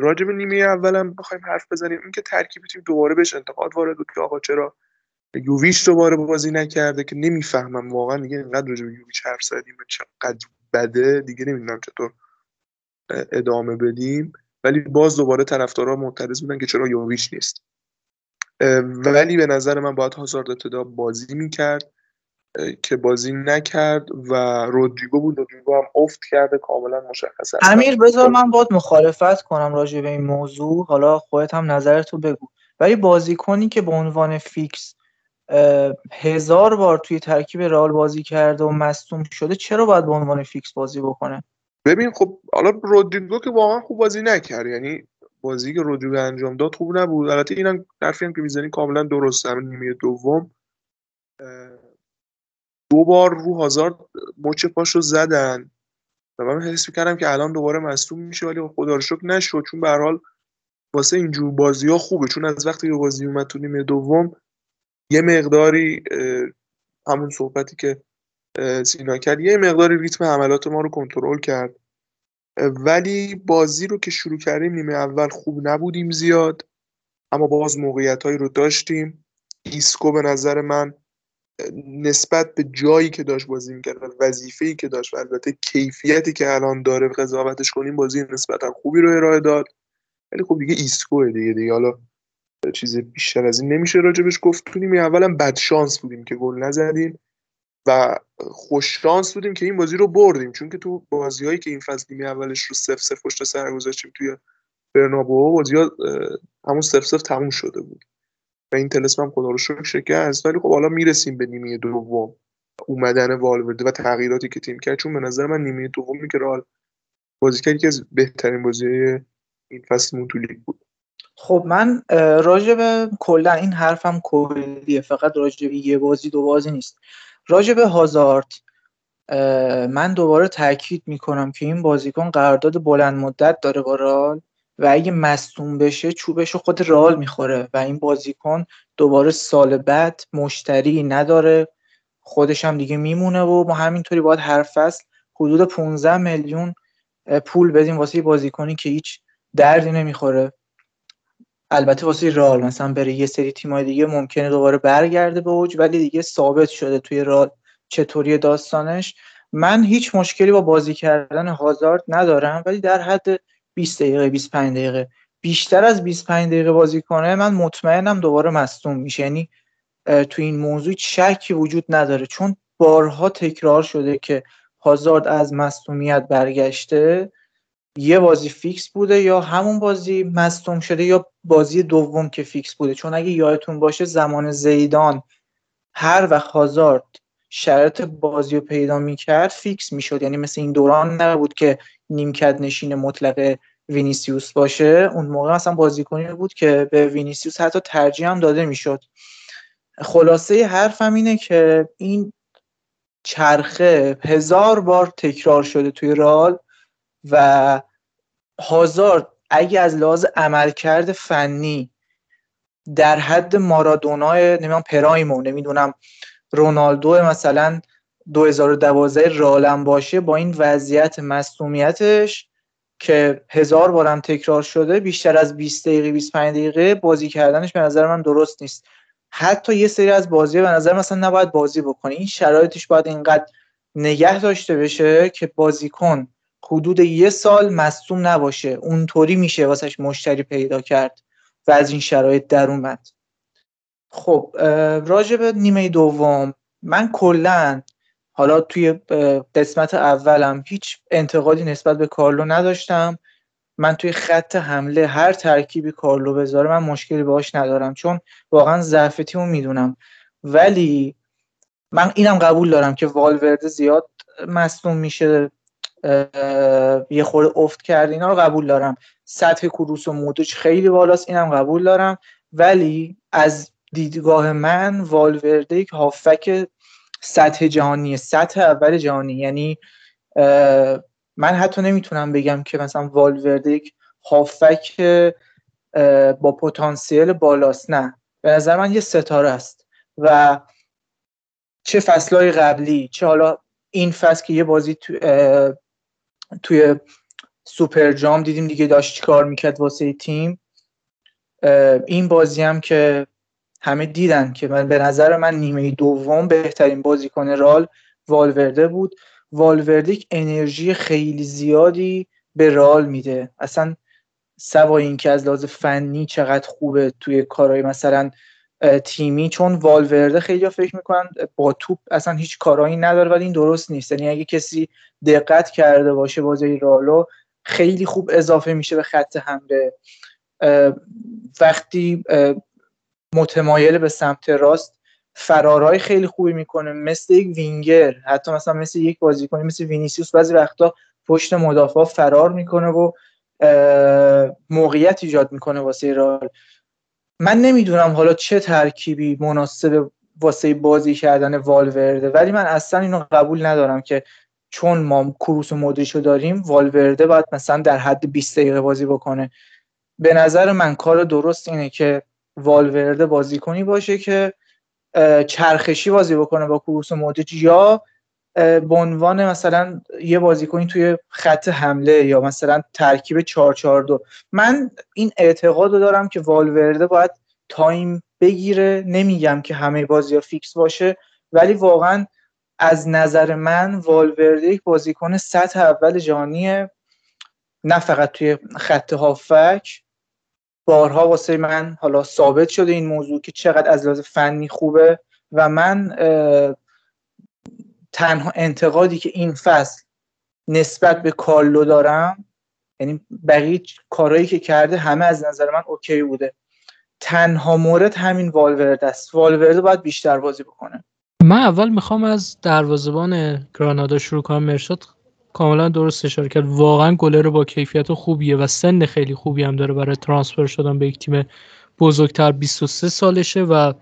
راجب نیمه اولم بخوایم حرف بزنیم. اینکه ترکیب تیم دوباره بهش انتقاد وارد بود که آقا چرا یوویچ دوباره بازی نکرده که نمی‌فهمم. واقعا دیگه اینقدر راجع به یوویچ حرف زدیم و چقدر بده دیگه نمی‌دونم چطور ادامه بدیم. ولی باز دوباره طرفدارا معترض بودن که چرا یوویچ نیست. ولی به نظر من باید هازارد ابتدا بازی می‌کرد. که بازی نکرد و رودریگو بود. رودریگو هم افت کرده کاملا مشخصه. امیر بذار من باید مخالفت کنم راجع به این موضوع. حالا خودت هم نظرتو بگو. ولی بازیکنی که به عنوان فیکس هزار بار توی ترکیب رئال بازی کرده و مصدوم شده چرا باید به عنوان فیکس بازی بکنه؟ ببین خب حالا رودریگو که واقعا خوب بازی نکرد. یعنی بازی که رودریگو انجام داد خوب نبود. البته اینم حرفی هم که می‌زنی کاملا درسته. نیمه دوم دو بار رو هازارد مچ پاشو زدن. و من حس می‌کردم که الان دوباره مصدوم میشه ولی خدا رو شکر نشد. چون به حال واسه اینجور بازی ها خوبه. چون از وقتی که بازی اومد تو نیمه دوم یه مقداری همون صحبتی که سینا کرد یه مقداری ریتم حملات ما رو کنترل کرد. ولی بازی رو که شروع کردیم نیمه اول خوب نبودیم زیاد اما باز موقعیت هایی رو داشتیم. ایسکو به نظر من نسبت به جایی که داشت بازی می‌کرد و وظیفه‌ای که داشت و البته کیفیتی که الان داره قضاوتش کنیم بازی نسبتا خوبی رو ارائه داد. ولی خب دیگه ایسکوه دیگه دیگه حالا چیز بیشتر از این نمیشه راجبش گفت. تو نیمه اولا بد شانس بودیم که گل نزدیم و خوش شانس بودیم که این بازی رو بردیم. چون که تو بازیهایی که این فصل نیمه اولش رو سف سف پشت سر گذاشتیم توی برنابو بازی همون سف سف تموم شده بود. و این تلسم هم خدا رو شکر شکست. ولی خب حالا می‌رسیم به نیمه دوم. اومدن والورده و تغییراتی که تیم کرد. چون به نظر من نیمه دومی که رال بازی کرد که از بهترین بازی این فصل تو لیگ بود. خب من راجع به کلا این حرفم کلیه. فقط راجع به یه بازی دو بازی نیست. راجع به من دوباره تاکید می‌کنم که این بازیکن قرارداد بلند مدت داره با رال و اگه مصوم بشه چوبش خود رال می‌خوره و این بازیکن دوباره سال بعد مشتری نداره. خودش هم دیگه میمونه و ما همینطوری باید هر فصل حدود 15 میلیون پول بدیم واسه بازیکنی که هیچ دردی نمی‌خوره. البته واسه رال مثلا بره یه سری تیمای دیگه ممکنه دوباره برگرده به اوج ولی دیگه ثابت شده توی رال چطوری داستانش. من هیچ مشکلی با بازی کردن هازارد ندارم ولی در حد 20 دقیقه 25 دقیقه. بیشتر از 25 دقیقه بازی کنه من مطمئنم دوباره مصدوم میشه. یعنی تو این موضوع شکی وجود نداره. چون بارها تکرار شده که هازارد از مصدومیت برگشته یه بازی فیکس بوده یا همون بازی مصدوم شده یا بازی دوم که فیکس بوده. چون اگه یادتون باشه زمان زیدان هر وقت هازارد شرایط بازی رو پیدا می‌کرد فیکس می‌شد. یعنی مثل این دوران نبود که نیمکت نشین مطلق وینیسیوس باشه اون موقع مثلا بازیکنی بود که به وینیسیوس حتی ترجیح هم داده می‌شد. خلاصه حرفم اینه که این چرخه هزار بار تکرار شده توی رال و هازارد اگه از لحاظ عملکرد فنی در حد مارادونای نمی‌دونم پرایمو نمی‌دونم رونالدو مثلا 2012 رالم باشه با این وضعیت مصومیتش که هزار بارم تکرار شده بیشتر از 20 دقیقه 25 دقیقه بازی کردنش به نظر من درست نیست. حتی یه سری از بازی به نظر مثلا نباید بازی بکنه این شرایطش باید اینقدر نگه داشته بشه که بازیکن حدود یه سال مصوم نباشه. اونطوری میشه واسهش مشتری پیدا کرد و از این شرایط در اومد. خب راجع به نیمه دوم من کلا حالا توی قسمت اولم هیچ انتقادی نسبت به کارلو نداشتم. من توی خط حمله هر ترکیبی کارلو بذاره من مشکلی باهاش ندارم چون واقعا ضعف تیمو می‌دونم. ولی من اینم قبول دارم که والورده زیاد مصدوم میشه یه خورده افت کرد اینا رو قبول دارم. سطح کروس و مودوچ خیلی بالاست اینم قبول دارم. ولی از دیدگاه من والورده یک هافک سطح جهانی سطح اول جهانی. یعنی من حتی نمی‌تونم بگم که مثلا والورده یک هافک با پتانسیل بالاست. نه. به نظر من یه ستاره است. و چه فصلهای قبلی چه حالا این فصل که یه بازی تو توی سوپر جام دیدیم دیگه داشت چیکار می‌کرد واسه تیم. این بازی هم که همه دیدن که من به نظر من نیمه دوم بهترین بازیکن رال والورده بود. والورده انرژی خیلی زیادی به رال میده. اصلا سوای اینکه از لحاظ فنی چقدر خوبه توی کارهای مثلا تیمی چون والورده خیلی فکر می‌کنن با توپ اصلا هیچ کارایی نداره ولی این درست نیست. یعنی اگه کسی دقت کرده باشه بازی رالو خیلی خوب اضافه میشه به خط حمله. وقتی متمایل به سمت راست. فرارهای خیلی خوبی می‌کنه مثل یک وینگر حتی مثلا مثل یک بازیکن مثل وینیسیوس بعضی وقتا پشت مدافع فرار می‌کنه و موقعیت ایجاد می‌کنه واسه رال من نمی‌دونم حالا چه ترکیبی مناسب واسه بازی کردن والورده ولی من اصلا اینو قبول ندارم که چون ما کروس و مودریچو داریم والورده باید مثلا در حد 20 دقیقه بازی بکنه. به نظر من کار درست اینه که والورده بازیکنی باشه که چرخشی بازی بکنه با کروس و مودریچ یا به عنوان مثلا یه بازیکنی توی خط حمله یا مثلا ترکیب 442 من این اعتقاد رو دارم که والورده باید time بگیره. نمیگم که همه بازی ها فیکس باشه ولی واقعا از نظر من والورده یک بازیکن سطح اول جهانیه. نه فقط توی خط هافک بارها واسه من حالا ثابت شده این موضوع که چقدر از لحاظ فنی خوبه و من تنها انتقادی که این فصل نسبت به کارلو دارم یعنی بقیه کارهایی که کرده همه از نظر من اوکی بوده. تنها مورد همین والورد است. والورد باید بیشتر بازی بکنه. من اول می‌خوام از دروازبان گرانادا شروع کنم مرشاد کاملا درست اشاره کرد. واقعا گلر با کیفیت خوبیه و سن خیلی خوبی هم داره برای ترانسفر شدن به یک تیم بزرگتر. 23 سالشه و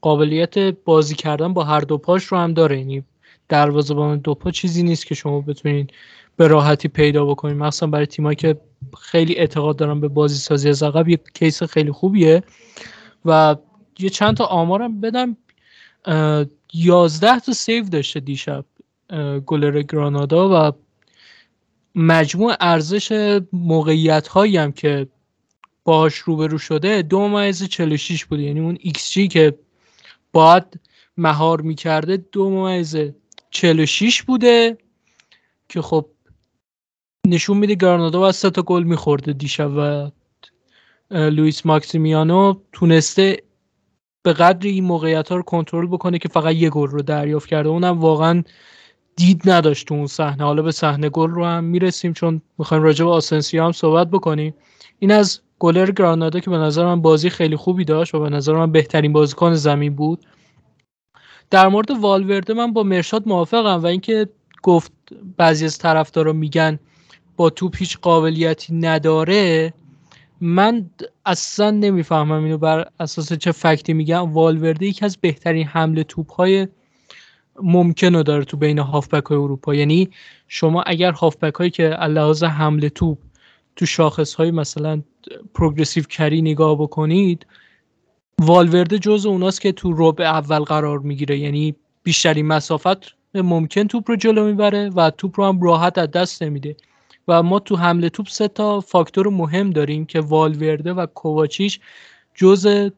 قابلیت بازی کردن با هر دو پاش رو هم داره. یعنی دروازه‌بان دو پا چیزی نیست که شما بتونید به راحتی پیدا بکنید مثلا برای تیمایی که خیلی اعتقاد دارن به بازی سازی از عقب یک کیس خیلی خوبیه و یه چند تا آمارم بدم. 11 تا save داشته دیشب گلر گرانادا و مجموع ارزش موقعیت هایی هم که باهاش روبرو شده دو ممیز 46 بوده. یعنی اون ایکس جی که باید مهار می‌کرده دو ممیز 46 بوده که خب نشون میده گرانادا باید سه تا گل میخورده دیشب و لوئیس ماکسیمیانو تونسته به قدری این موقعیت ها رو کنترل بکنه که فقط یه گل رو دریافت کرده. اونم واقعا دید نداشت تو اون صحنه. حالا به صحنه گل رو هم می‌رسیم چون می‌خوایم راجع به آسنسیو هم صحبت بکنیم. این از گلر گرانادا که به نظر من بازی خیلی خوبی داشت و به نظر من بهترین بازیکن زمین بود. در مورد والورده من با مرشاد موافقم و اینکه گفت بعضی از طرفدارا میگن با توپ هیچ قابلیتی نداره. من اصلا نمی‌فهمم اینو بر اساس چه فکتی میگم والورده یکی از بهترین حمله توپ های ممکن رو داره تو بین هافبک های اروپا. یعنی شما اگر هافبک هایی که لحاظ حمله توپ تو شاخص های مثلا پروگرسیو کری نگاه بکنید والورده جز اوناست که تو ربع اول قرار می‌گیره. یعنی بیشترین مسافت ممکن توپ رو جلو می‌بره و توپ رو هم راحت از دست نمیده. و ما تو حمله توپ سه تا فاکتور مهم داریم که والورده و کوواچیش جز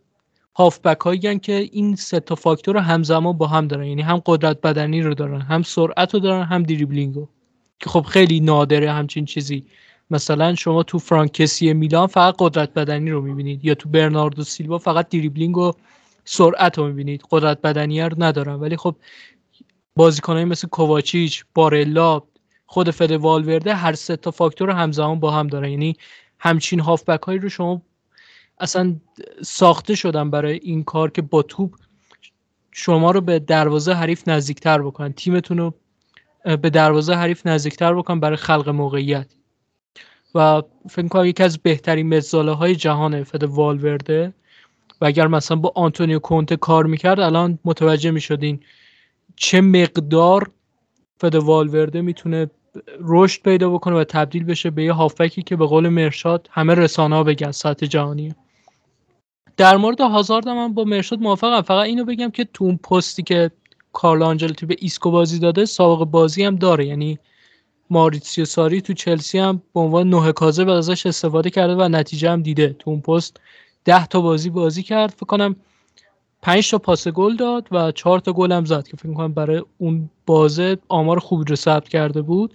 هافبک هایی که این سه تا فاکتور رو همزمان با هم دارن. یعنی هم قدرت بدنی رو دارن هم سرعت رو دارن هم دریبلینگ رو. که خب خیلی نادره همچین چیزی. مثلا شما تو فرانکسی میلان فقط قدرت بدنی رو می‌بینید. یا تو برناردو سیلوا فقط دریبلینگ و سرعت رو می‌بینید. قدرت بدنی رو ندارن. ولی خب بازیکنایی مثل کوواچیچ بارلا خود فد والورده هر سه تا فاکتور رو همزمان با هم دارن. یعنی همچین هافبک هایی رو شما اصلا ساخته شدن برای این کار که با توپ شما رو به دروازه حریف نزدیکتر بکنن. تیمتون رو به دروازه حریف نزدیکتر بکنن برای خلق موقعیت. و فکر کنم یکی از بهترین مزاله های جهان فد والورده. و اگر مثلا با آنتونیو کونته کار می‌کرد الان متوجه می‌شدین چه مقدار فد والورده می‌تونه رشد پیدا بکنه و تبدیل بشه به یه هافبکی که به قول مرشاد همه رسانه ها بگن سطح جهانی. در مورد هازارد من با مرشاد موافقم. فقط اینو بگم که تو اون پستی که کارلو آنچلوتی به ایسکو بازی داده سابقه بازی هم داره. یعنی مائوریتسیو ساری تو چلسی هم به عنوان نه کاذب ازش استفاده کرده و نتیجه هم دیده. تو اون پست ده تا بازی بازی کرد. فکر کنم 5 تا پاس گل داد و 4 تا گل هم زد که فکر کنم برای اون بازه آمار خوبی رو ثبت کرده بود.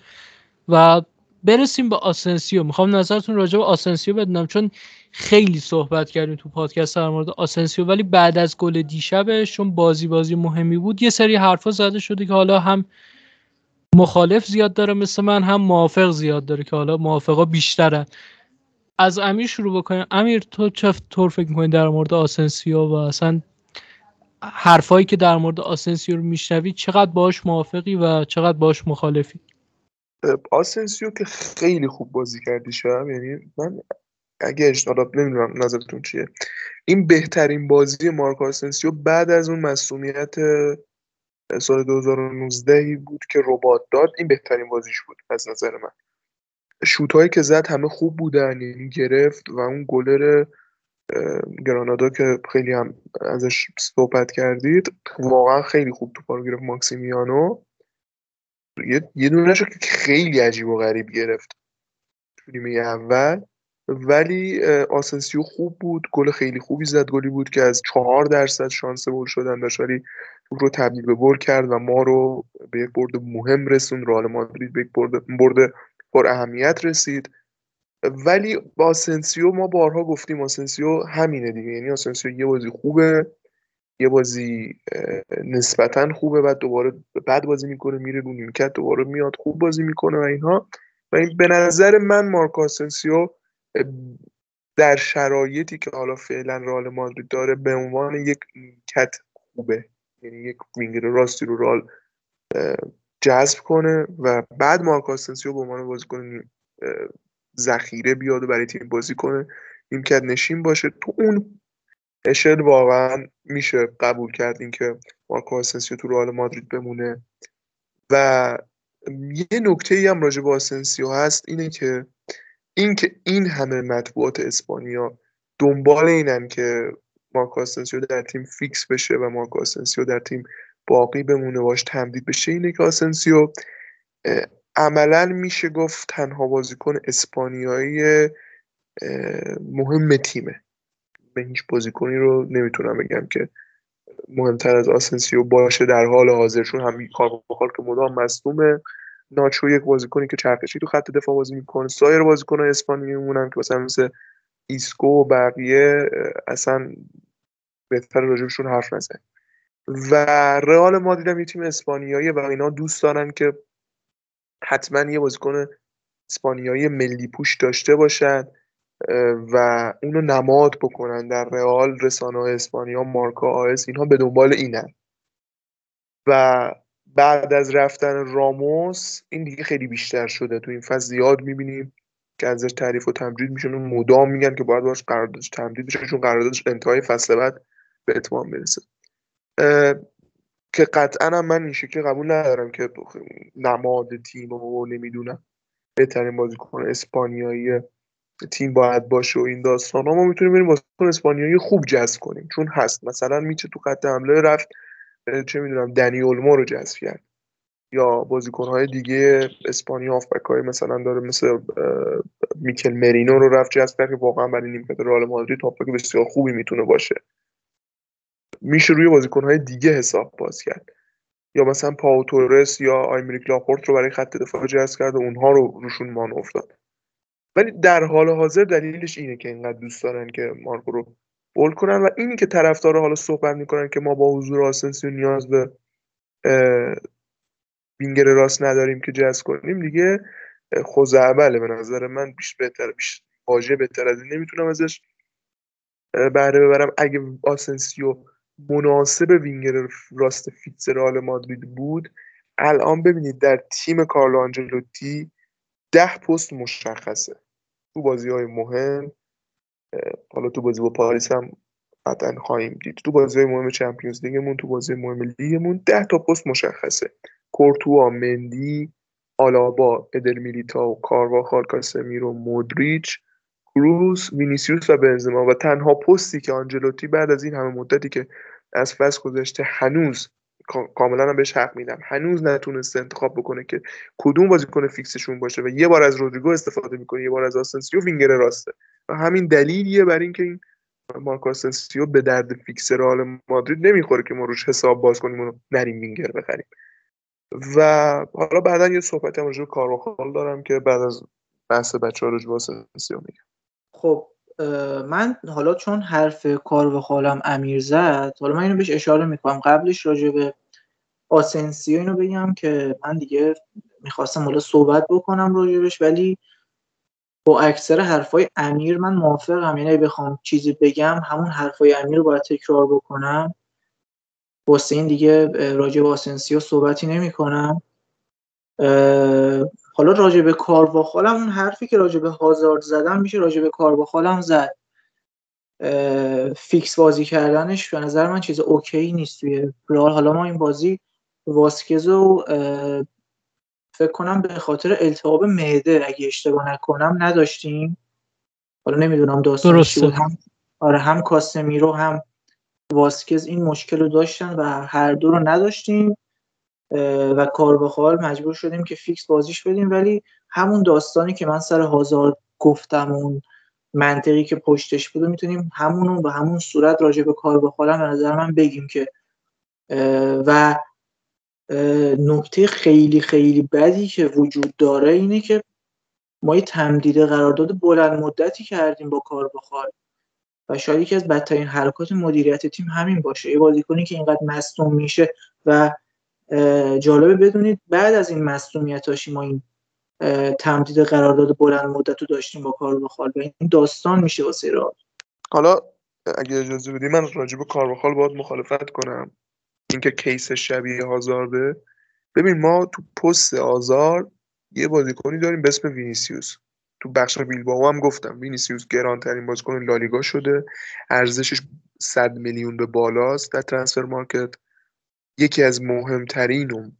و برسیم به آسنسیو. می‌خوام نظرتون راجع به آسنسیو بدونم چون خیلی صحبت کردیم تو پادکست در مورد آسنسیو ولی بعد از گل دیشبش چون بازی بازی مهمی بود یه سری حرفا زده شده که حالا هم مخالف زیاد داره مثل من هم موافق زیاد داره که حالا موافقا بیشترن. از امیر شروع بکنیم. امیر تو چطور فکر می‌کنی در مورد آسنسیو و اصلا حرفایی که در مورد آسنسیو رو میشنوی چقدر باش موافقی و چقدر باش مخالفی؟ آسنسیو که خیلی خوب بازی کرد دیشب یعنی من اگه اشتباه نمی‌دونم نظرتون چیه. این بهترین بازی مارکو آسنسیو بعد از اون مصدومیت سال 2019 بود که رباط داد این بهترین بازیش بود از نظر من. شوت که زد همه خوب بودن یعنی گرفت و اون گلر گرانادا که خیلی هم ازش صحبت کردید واقعا خیلی خوب تو رو گرفت ماکسیمیانو. یه, دونه که خیلی عجیب و غریب گرفت نیمه اول. ولی آسنسیو خوب بود گل خیلی خوبی زد گلی بود که از چهار درصد شانس گل شدن داشت ولی رو تبدیل به گل کرد و ما رو به یک برد مهم رسوند رئال مادرید به یک برد پر اهمیت رسید. ولی با آسنسیو ما بارها گفتیم آسنسیو همینه دیگه. یعنی آسنسیو یه بازی خوبه یه بازی نسبتا خوبه بعد دوباره بد بازی می‌کنه میره رو نیمکت دوباره میاد خوب بازی می‌کنه و اینها. و این به نظر من مارکو آسنسیو در شرایطی که حالا فعلا رئال مادرید داره به عنوان یک نیمکت خوبه. یعنی یک وینگر راستی رو رئال جذب کنه و بعد مارکو آسنسیو به عنوان بازیکن ذخیره بیاد و برای تیم بازی کنه نیمکت نشین باشه. تو اون اشل واقعا میشه قبول کرد اینکه مارکو آسنسیو تو رئال مادرید بمونه. و یه نکته ای هم راجع به آسنسیو هست اینه که این که این همه مطبوعات اسپانیا دنبال اینن که مارکو آسنسیو در تیم فیکس بشه و مارکو آسنسیو در تیم باقی بمونه باش تمدید بشه. اینه که آسنسیو عملا میشه گفت تنها بازیکن اسپانیایی مهم تیمه. به هیچ بازیکنی رو نمی‌تونم بگم که مهمتر از آسنسیو باشه در حال حاضر چون هم کارواخال که مدام مصدومه. ناچو یک بازیکنی که چرخشی تو خط دفاع بازی می‌کنه. سایر بازیکن اسپانیایی مونن که مثلا مثل ایسکو و بقیه اصلا بهتر راجبشون حرف نزنیم. و رئال مادرید هم تیم اسپانیایی و اینا دوست دارن که حتما یه بازیکن اسپانیایی ملی پوش داشته باشن و اونو نماد بکنن در رئال رسانه اسپانیا مارکا آس اینها به دنبال اینن. و بعد از رفتن راموس این دیگه خیلی بیشتر شده. تو این فصل زیاد می‌بینیم که ازش تعریف و تمجید میشن مدام میگن که باید باش قراردادش تمدید بشه چون قراردادش انتهای فصل بعد به اتمام برسه. که قطعا من این شکلی قبول ندارم که نماد تیم و نمی‌دونم بهترین بازیکن اسپانیایی تیم باید باشه و این داستان. ما می‌تونیم بریم بازیکن اسپانیایی خوب جذب کنیم چون هست. مثلا میشه تو خط حمله رفت چه می‌دونم دنی اولمو رو جذب کرد. یا های دیگه اسپانیا هافبک های مثلا داره مثل میکل مرینو رو رفت جذب کرد که واقعا برای نیمکت رئال مادرید هافبک بسیار خوبی می‌تونه باشه. میشه روی های دیگه حساب باز کرد. یا مثلا پاو تورس یا آیمریک لاپورت رو برای خط دفاع جذب کرد و اونها رو روشون مان افتاد ولی در حال حاضر دلیلش اینه که اینقدر دوست دارن که مارکو رو bold کنن و اینی که طرفدارا حالا صحبت می‌کنن که ما با حضور آسنسیو نیاز به وینگر راست نداریم که جذب کنیم دیگه خزعبله به نظر من بیش بهتر بیش واژه بهتر از این نمی‌تونم ازش بهره ببرم. اگه آسنسیو مناسب وینگر راست فیکس رئال مادرید بود الان ببینید در تیم کارلو آنجلوتی ده پست مشخصه. تو بازی های مهم حالا تو بازی با پاریس هم قطعا خواهیم دید. تو بازی مهم Champions League مون تو بازی مهم لیگمون ده تا پست مشخصه. کورتوا مندی آلابا ادر میلیتائو کارواخال کاسمیرو مودریچ کروس وینیسیوس و بنزما. و تنها پستی که آنجلوتی بعد از این همه مدتی که از فصل گذشته هنوز کاملا هم بهش حق میدم. هنوز نتونسته انتخاب بکنه که کدوم بازیکن فیکسشون باشه و یه بار از رودریگو استفاده می‌کنه یه بار از آسنسیو وینگر راسته. و همین دلیلیه بر اینکه این مارکو آسنسیو به درد فیکس رئال مادرید نمی‌خوره که ما روش حساب باز کنیم و نریم وینگر بخریم. و حالا بعدا یه صحبت هم راجع کارواخال دارم که بعد از بحث بچه ها رو آسنسیو میگم. خب من حالا چون حرف کار امیر زد حالا من اینو بهش اشاره می‌کنم. قبلش راجع به آسنسیو اینو بگم که من دیگه می‌خواستم حالا صحبت بکنم راجبش ولی با اکثر حرفای امیر من موافقم. یعنی بخوام چیزی بگم همون حرفای امیر رو باید تکرار بکنم. این دیگه راجع به آسنسیو صحبتی نمی کنم حالا راجع به کارواخالم اون حرفی که راجع به هازارد زدم میشه راجع به کارواخالم زد. فیکس بازی کردنش به نظر من چیز OK نیست توی رئال. حالا ما این بازی واسکزو فکر کنم به خاطر التهاب معده اگه اشتباه نکنم نداشتیم. حالا نمی‌دونم داستان چی بود. هم آره هم کاسمیرو هم واسکز این مشکل رو داشتن و هر دو رو نداشتیم. و کار مجبور شدیم که فیکس بازیش بدیم. ولی همون داستانی که من سر هازارد گفتم اون منطقی که پشتش بود می‌تونیم همون به همون صورت راجع به کار به نظر من بگیم که و نکته خیلی خیلی بدی که وجود داره اینه که ما یه تمدید قرارداد بلند مدتی کردیم با کار بخار و شاید یکی از بدترین حرکات مدیریت تیم همین باشه. یه بازیکنی که اینقدر مصدوم میشه و جالبه بدونید بعد از این مصدومیتاشی ما این تمدید قرارداد بلند مدت رو داشتیم با کار بخال و این داستان میشه واسه را حالا اگه اجازه بدی من راجع به کاربخال باید مخالفت کنم. اینکه کیس شبیه آزارده. ببین ما تو پست هازارد یه بازیکنی داریم به اسم وینیسیوس. تو بخش بیلبائو هم گفتم وینیسیوس گرانترین بازیکن لالیگا شده. ارزشش 100 میلیون به بالاست در Transfermarkt. یکی از مهمترین و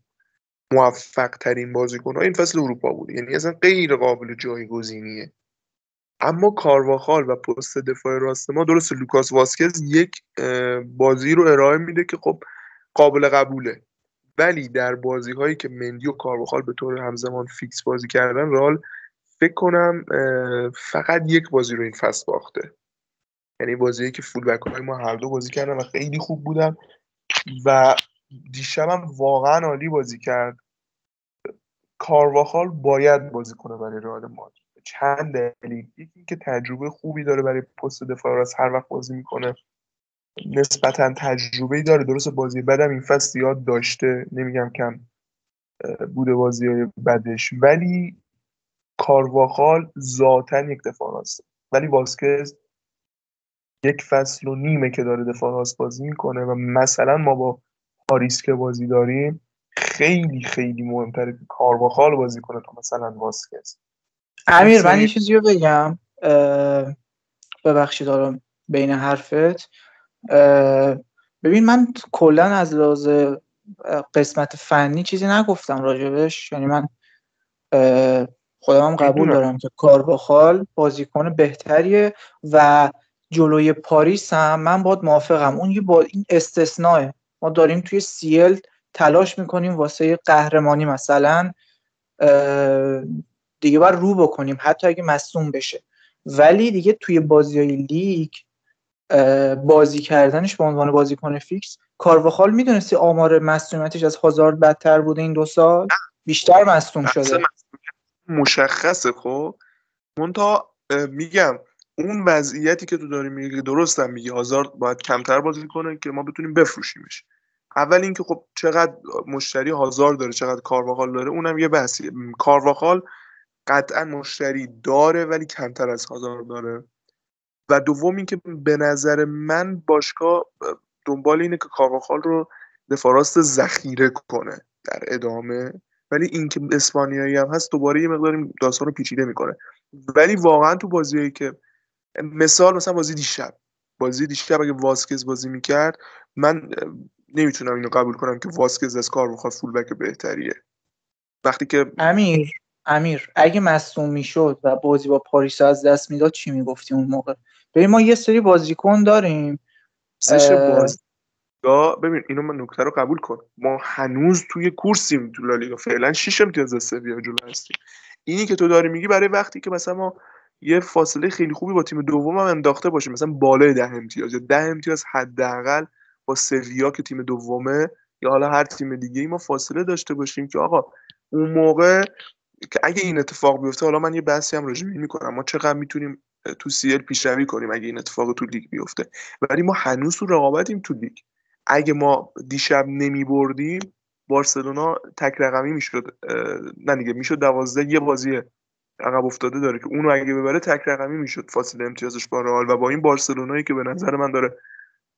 موفق ترین بازیکن این فصل اروپا بود. یعنی اصلا غیر قابل جایگزینیه. اما کارواخال و پست دفاع راست ما درست لوکاس واسکز یک بازی رو ارائه میده که خب قابل قبوله. ولی در بازی هایی که مندی و کارواخال به طور همزمان فیکس بازی کردن رال فکر کنم فقط یک بازی رو این فصل باخته. یعنی بازی که فول های ما هر دو بازی کردن و خیلی خوب بودن و دیشبم واقعا عالی بازی کرد. کارواخال باید بازی کنه برای رئال مادرید. چند دلیل. یکی که تجربه خوبی داره برای پست دفاع راست هر وقت بازی می‌کنه. نسبتا تجربه داره. درست بازی بدم این فصل زیاد داشته. نمیگم کم بوده بازی های بدش. ولی کارواخال ذاتا یک دفاع راست. ولی واسکز یک فصل و نیمه که داره دفاع راست بازی می‌کنه و مثلا ما با پاریس که بازی داریم خیلی خیلی مهمتره که کارواخال بازی کنه تا مثلا واسکز. امیر من یه چیزی رو بگم. ببخشید دارم بین حرفت. ببین من کلا از لحاظ قسمت فنی چیزی نگفتم راجبش. یعنی من خودم قبول دارم که کارواخال بازیکن بهتریه و جلوی پاریس هم من باید موافقم. اون یه با این استثناء ما داریم توی سیل تلاش می‌کنیم واسه قهرمانی مثلا دیگه باید رو بکنیم حتی اگه مصوم بشه. ولی دیگه توی بازی های لیگ بازی کردنش به عنوان بازیکن فیکس. کارواخال می‌دونستی آمار مصومیتش از هازارد بدتر بوده این دو سال؟ بیشتر مصوم شده. مشخصه خب؟ منتها میگم اون وضعیتی که تو داری میگی درستم میگی. هازارد باید کمتر بازی کنه که ما بتونیم بفروشیمش. اول اینکه خب چقدر مشتری هازار داره چقدر کارواخال داره اونم یه بحثیه. کارواخال قطعا مشتری داره ولی کمتر از هازار داره. و دوم اینکه به نظر من باشگاه دنبال اینه که کارواخال رو دفاراست ذخیره کنه در ادامه. ولی اینکه اسپانیایی هم هست دوباره یه مقدار داستان رو پیچیده می‌کنه. ولی واقعا تو بازیایی که مثال مثلا بازی دیشب بازی دیشب اگه واسکز بازی می‌کرد من نمی‌تونم اینو قبول کنم که واسکز از کار بخواد فولبک بهتریه. وقتی که امیر امیر اگه مصوم می‌شد و بازی با پاریس از دست می‌داد چی می‌گفتی اون موقع؟ ببین ما یه سری بازیکن داریم. بازی ببین اینو من نکته رو قبول کن. ما هنوز توی کورسیم تو لالیگا. فعلا 6 امتیاز از سویا جلو هستیم. اینی که تو داری میگی برای وقتی که مثلا ما یه فاصله خیلی خوبی با تیم دوم هم انداخته باشیم مثلا بالای ده امتیاز یا ده امتیاز حداقل با سویا که تیم دومه یا حالا هر تیم دیگه ای ما فاصله داشته باشیم که آقا اون موقع که اگه این اتفاق بیفته حالا من یه بحثی هم راجع می‌کنم. ما چقدر می‌تونیم تو سیل پیشروی کنیم اگه این اتفاق تو لیگ بیفته. ولی ما هنوز تو رقابتیم تو لیگ. اگه ما دیشب نمی بردیم بارسلونا تک رقمی می‌شد نه دیگه می‌شد دوازده یه بازی عقب افتاده داره که اونو اگه ببره تک رقمی می‌شد فاصله امتیازش با رئال. و با این بارسلونایی که به نظر من داره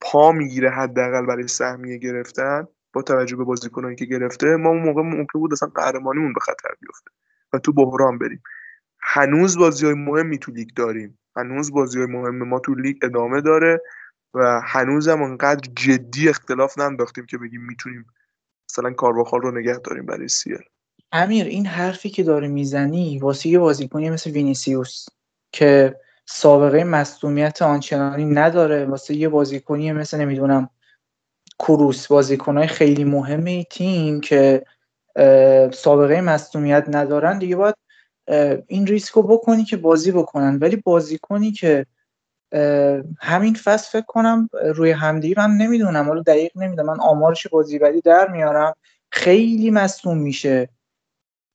پا می‌گیره حداقل برای سهمیه گرفتن با توجه به بازیکنایی که گرفته ما اون موقع ممکن بود اصلا قهرمانیمون به خطر بیفته و تو بحران بریم. هنوز بازی های مهمی تو لیگ داریم. هنوز بازی های مهم ما تو لیگ ادامه داره و هنوز هم انقدر جدی اختلاف ننداختیم که بگیم می‌تونیم مثلا کارواخال رو نگه داریم برای سیل امیر این حرفی که داری می‌زنی واسه یه بازیکنی مثل وینیسیوس که سابقه مصدومیت آنچنانی نداره واسه یه بازیکنی مثل نمی‌دونم کروس بازیکنهای خیلی مهم ای تیم که سابقه مصومیت ندارن دیگه باید این ریسک رو بکنی که بازی بکنن. ولی بازیکنی که همین فصل فکر کنم روی همدیگه من نمی‌دونم. حالا دقیق نمی‌دونم. من آمارش بازی بعدی در میارم. خیلی مصوم میشه.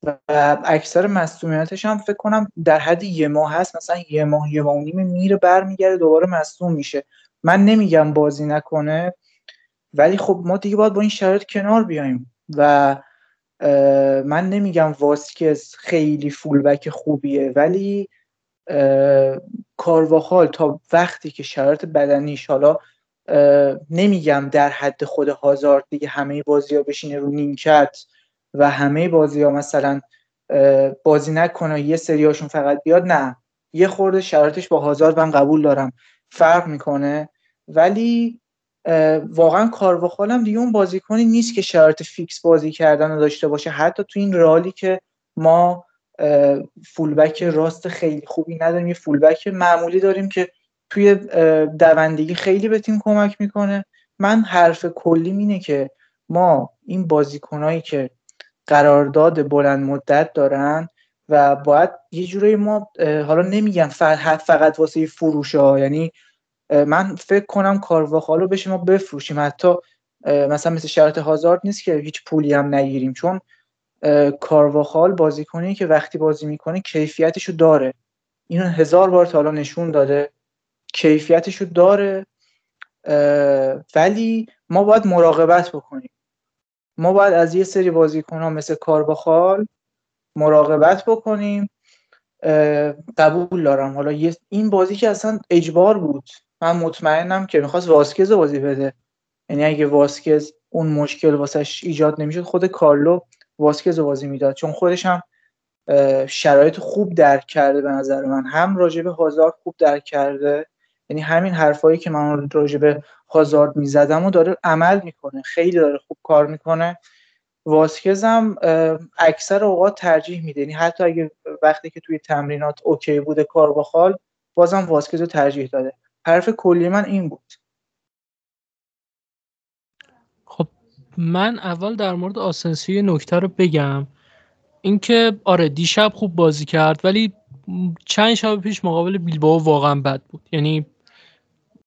و اکثر مصومیتش هم فکر کنم در حد یه ماه هست. مثلا یه ماه یه ماه نیم میره برمیگرده دوباره مصوم میشه. من نمیگم بازی نکنه. ولی خب ما دیگه باید با این شرایط کنار بیایم. و من نمیگم واسکز خیلی فولبک خوبیه ولی کارواخال تا وقتی که شرایط بدنیش حالا نمیگم در حد خود هازارد دیگه همه بازی ها بشینه رو نیمکت و همه بازی ها مثلا بازی نکنه یه سریاشون فقط بیاد نه. یه خورده شرایطش با هازارد من قبول دارم. فرق می‌کنه. ولی واقعا کارواخال هم دیگه اون بازیکنی نیست که شرایط فیکس بازی کردن رو داشته باشه. حتی تو این رالی که ما فولبک راست خیلی خوبی نداریم یه فولبک معمولی داریم که توی دوندگی خیلی به تیم کمک می‌کنه. من حرف کلی اینه که ما این بازیکنایی که قرارداد بلند مدت دارن و باید یه جورایی ما حالا نمیگم فقط واسه فروش ها یعنی من فکر کنم کارواخال رو بشه ما بفروشیم. حتی مثلا مثل شرط هازارد نیست که هیچ پولی هم نگیریم. چون کارواخال بازیکنی که وقتی بازی می‌کنه کیفیتشو داره. اینو هزار بار تا حالا نشون داده. کیفیتشو داره ولی ما باید مراقبت بکنیم. ما باید از یه سری بازیکن ها مثل کارواخال مراقبت بکنیم. قبول دارم. حالا این بازی که اصلا اجبار بود. من مطمئنم که می‌خواست واسکز بازی بده. یعنی اگه واسکز اون مشکل واسش ایجاد نمی‌شد خود کارلو واسکز بازی می‌داد. چون خودش هم شرایط خوب درک کرده به نظر من. هم راجب هازارد خوب درک کرده. یعنی همین حرفایی که من راجب هازارد می‌زدم و داره عمل می‌کنه. خیلی داره خوب کار می‌کنه. واسکز هم اکثر اوقات ترجیح میده. یعنی حتی اگه وقتی که توی تمرینات OK بوده کارواخال بازم واسکز رو ترجیح داده. حرف کلی من این بود. خب من اول در مورد آسنسیو نکته رو بگم. اینکه آره دیشب خوب بازی کرد ولی چند شب پیش مقابل بیلباو واقعا بد بود. یعنی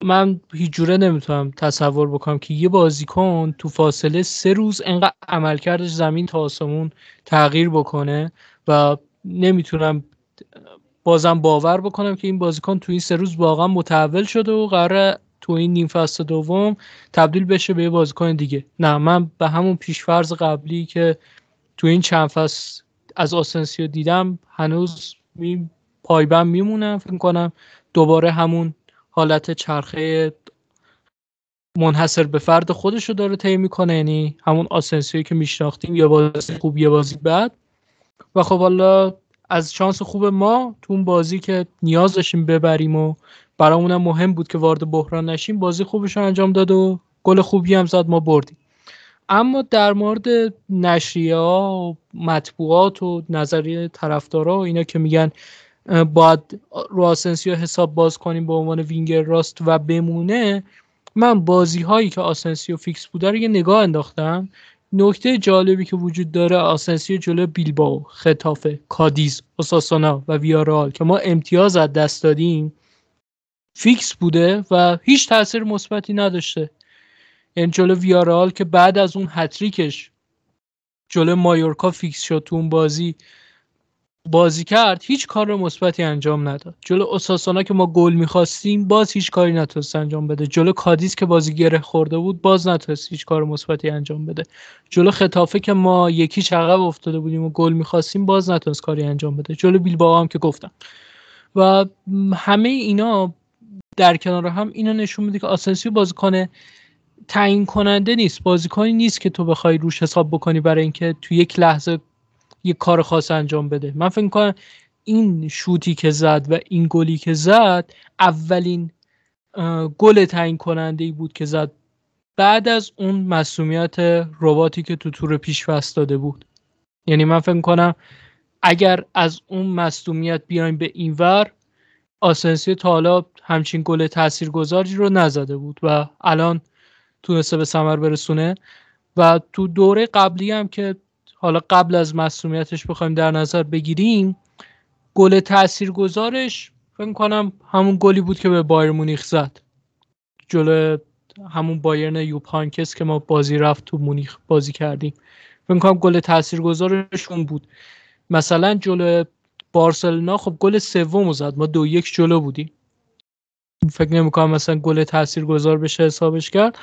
من هیچ جوره نمی‌تونم تصور بکنم که یه بازیکن تو فاصله سه روز انقدر عملکردش زمین تا آسمون تغییر بکنه و نمی‌تونم بازم باور بکنم که این بازیکن تو این سه روز واقعا متحول شده و قرار تو این نیم فصل دوم تبدیل بشه به یه بازیکن دیگه. نه من به همون پیشفرض قبلی که تو این چند فصل از آسنسیو دیدم هنوز می پایبند میمونم فکر کنم دوباره همون حالت چرخه منحصر به فرد خودش رو داره طی می‌کنه یعنی همون آسنسیوی که میشناختیم یا بازی خوب یا بازی بد. و خب حالا از شانس خوب ما تو اون بازی که نیاز داشتیم ببریم و برامون مهم بود که وارد بحران نشیم بازی خوبش انجام داد و گل خوبی هم زد ما بردیم. اما در مورد نشریه ها و مطبوعات و نظریه طرفدارا و اینا که میگن باید رو آسنسیو حساب باز کنیم به عنوان وینگر راست و بمونه من بازی هایی که آسنسیو فیکس بوده رو یه نگاه انداختم. نکته جالبی که وجود داره آسنسیو جلو بیلباو خطافه کادیز اوساسونا و ویارال که ما امتیاز از دست دادیم فیکس بوده و هیچ تاثیر مثبتی نداشته. یعنی جلو ویارال که بعد از اون هتریکش جلو مایورکا فیکس شد تو اون بازی بازی کرد هیچ کار مثبتی انجام نداد. جلو اوساسونا که ما گل می‌خواستیم باز هیچ کاری نتونست انجام بده. جلو کادیس که بازی گره خورده بود باز نتونست هیچ کار مثبتی انجام بده. جلو خطافه که ما یکی عقب افتاده بودیم و گل می‌خواستیم باز نتونست کاری انجام بده. جلو بیلبائو هم که گفتم. و همه اینا در کنار هم اینا نشون میده که آسنسیو بازیکن تعیین کننده نیست. بازیکنی نیست که تو بخوای روش حساب بکنی برای اینکه تو یک لحظه یه کار خاص انجام بده. من فکر کنم این شوتی که زد و این گلی که زد اولین گل تعیین کننده ای بود که زد. بعد از اون مسئولیت رباتی که تو تور پیش داده بود. یعنی من فکر کنم اگر از اون مصومیت بیایم به اینور آسنسیو تا حالا همچین گل تاثیرگذاری رو نزده بود و الان تونسته به ثمر برسونه. و تو دوره قبلی هم که حالا قبل از مسئولیتش بخوایم در نظر بگیریم گل تاثیرگذارش فکر کنم همون گلی بود که به بایر مونیخ زد. جلو همون بایرن یوپانکس که ما بازی رفت تو مونیخ بازی کردیم. فکر کنم گل تاثیرگذارش اون بود. مثلا جلو بارسلونا خب گل سوم زد. ما دو یک جلو بودیم. فکر نمی‌کنم مثلا گل تاثیرگذار بشه حسابش کرد.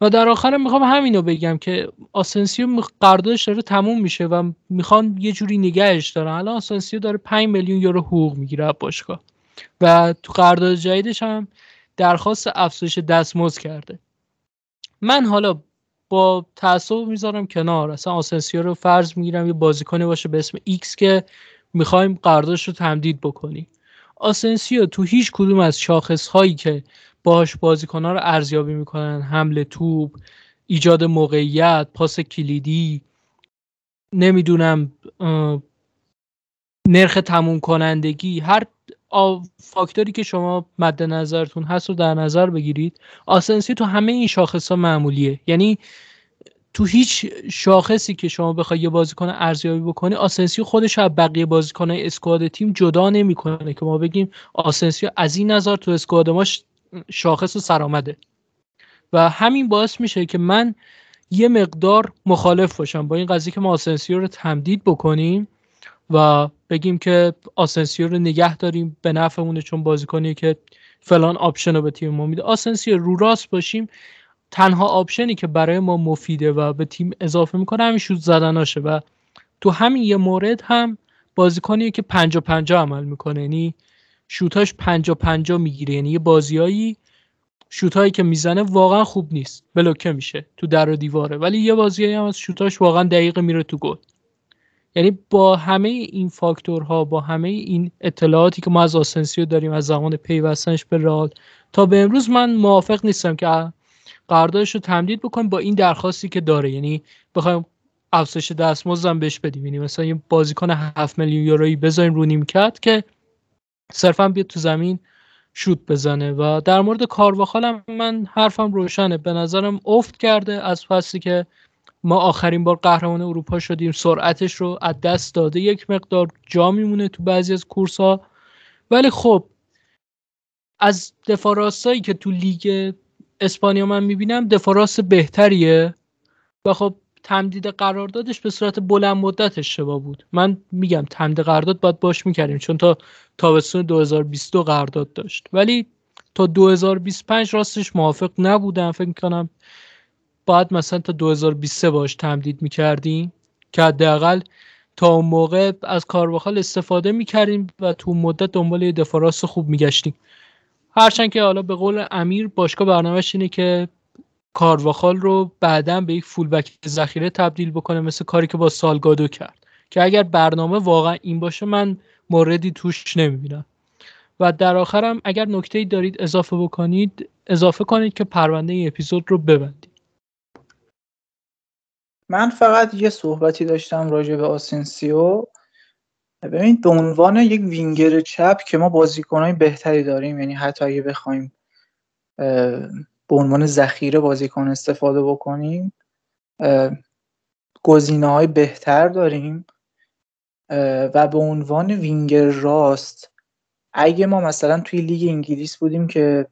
و در آخرم می‌خوام همینو بگم که آسنسیو قراردادش داره تموم میشه و می‌خوان یه جوری نگهش دارن. الان آسنسیو داره 5 میلیون یورو حقوق می‌گیره باشگاه. و تو قرارداد جدیدش هم درخواست افزایش دستمزد کرده. من حالا با تعصب می‌ذارم کنار. اصلا آسنسیو رو فرض می‌گیرم یه بازیکنی باشه به اسم X که می‌خوایم قراردادش رو تمدید بکنیم. آسنسیو تو هیچ کدوم از شاخص هایی که باهاش بازیکنها رو ارزیابی می‌کنن. حمله توپ ایجاد موقعیت پاس کلیدی. نمی‌دونم نرخ تموم کنندگی هر فاکتوری که شما مد نظرتون هست رو در نظر بگیرید. آسنسیو تو همه این شاخص ها معمولیه. یعنی تو هیچ شاخصی که شما بخوای یه بازیکن ارزیابی بکنی آسنسیو خودش از بقیه بازیکنهای squad تیم جدا نمی‌کنه که ما بگیم آسنسیو از این نظر تو squad ما شاخص و سرآمده. و همین باعث میشه که من یه مقدار مخالف باشم با این قضیه که ما آسنسیو رو تمدید بکنیم و بگیم که آسنسیو رو نگه داریم به نفعمونه چون بازیکنی که فلان option رو به تیم ما میده. آسنسیو رو راست باشیم تنها option ی که برای ما مفیده و به تیم اضافه می‌کنه همین شوت زدناشه و تو همین یه مورد هم بازیکنیه که پنجا پنجا عمل می‌کنه. یعنی شوتاش پنجا پنجا می‌گیره. یعنی یه بازیایی شوتایی که می‌زنه واقعا خوب نیست. بلوکه میشه تو در و دیواره. ولی یه بازیایی هم از شوتاش واقعا دقیق میره تو گل. یعنی با همه این فاکتورها با همه این اطلاعاتی که ما از آسنسیو داریم از زمان پیوستنش به رئال تا به امروز من موافق نیستم که قراردادش رو تمدید بکنیم با این درخواستی که داره. یعنی بخوایم افزایش دستمزدم بهش بدیم. یعنی مثلا یه بازیکن 7 میلیون یورویی بذاریم رو نیمکت که صرفا بیاد تو زمین شوت بزنه و در مورد کارواخال من حرفم روشنه. به نظرم افت کرده از فصلی که ما آخرین بار قهرمان اروپا شدیم سرعتش رو از دست داده. یک مقدار جا میمونه تو بعضی از کورس ها ولی خب از دفاع که تو لیگ اسپانیا من می‌بینم دفاع بهتریه. و خب تمدید قراردادش به صورت بلند مدت اشتباه بود. من میگم تمدید قرارداد باید باش می‌کردیم چون تا تابستون 2022 قرارداد داشت. ولی تا 2025 راستش موافق نبودم. فکر کنم باید مثلا تا 2023 باش تمدید می‌کردیم که حداقل تا اون موقع از کارواخال استفاده می‌کردیم و تو مدت دنبال یه دفاع خوب میگشتیم. هرچند که حالا به قول امیر باشگاه برنامهش اینه که کارواخال رو بعدا به یک فولبک ذخیره تبدیل بکنه مثل کاری که با سالگادو کرد. که اگر برنامه واقعا این باشه من موردی توش نمی‌بینم. و در آخرم اگر نکته دارید اضافه بکنید اضافه کنید که پرونده این اپیزود رو ببندید. من فقط یه صحبتی داشتم راجع به آسنسیو. ببینید به عنوان یک وینگر چپ که ما بازیکنهای بهتری داریم یعنی حتی اگه بخوایم به عنوان ذخیره بازیکن استفاده بکنیم گزینه های بهتر داریم و به عنوان وینگر راست اگه ما مثلا توی لیگ انگلیس بودیم که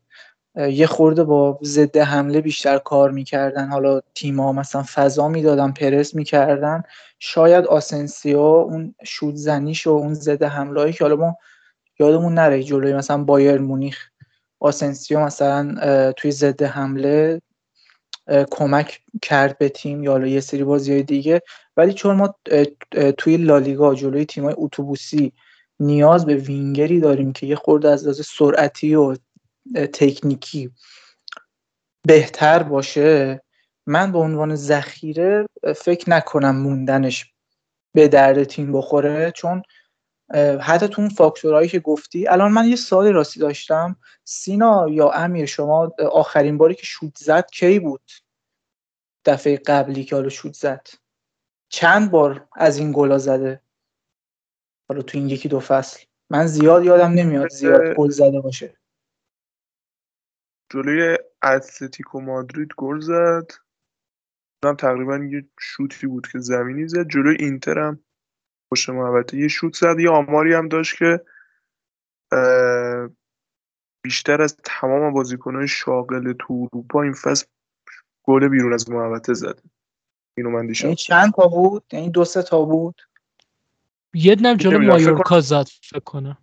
یه خورده با ضد حمله بیشتر کار می‌کردن حالا تیما مثلا فضا می‌دادن پرس می‌کردن شاید آسنسیو اون شوت زنیش و اون ضد حمله که حالا ما یادمون نره جلوی مثلا بایر مونیخ آسنسیو مثلا توی ضد حمله کمک کرد به تیم یا یه سری بازی دیگه. ولی چون ما توی لالیگا جلوی تیمای اتوبوسی نیاز به وینگری داریم که یه خورده از لحاظ سرعتی و تکنیکی بهتر باشه من به عنوان ذخیره فکر نکنم موندنش به درد تیم بخوره. چون حتی تو اون فاکتورهایی که گفتی الان من یه سالی راستی داشتم. سینا یا امیر شما آخرین باری که شوت زد کی بود؟ دفعه قبلی که حالا شوت زد. چند بار از این گلا زده؟ حالا تو این یکی دو فصل. من زیاد یادم نمیاد زیاد گل زده باشه. جلوی اتلتیکو مادرید گل زد. هم تقریبا یه شوتی بود که زمینی زد. جلوی اینتر هم پشت محوطه یه شوت زد یه آماری هم داشت که بیشتر از تمام بازیکنهای شاغل تو اروپا این فصل گل بیرون از محوطه زده اینو من دیشب یعنی چند تا بود؟ یعنی دو سه تا بود؟ یه دنم جلو مایورکا زد فکر کنم.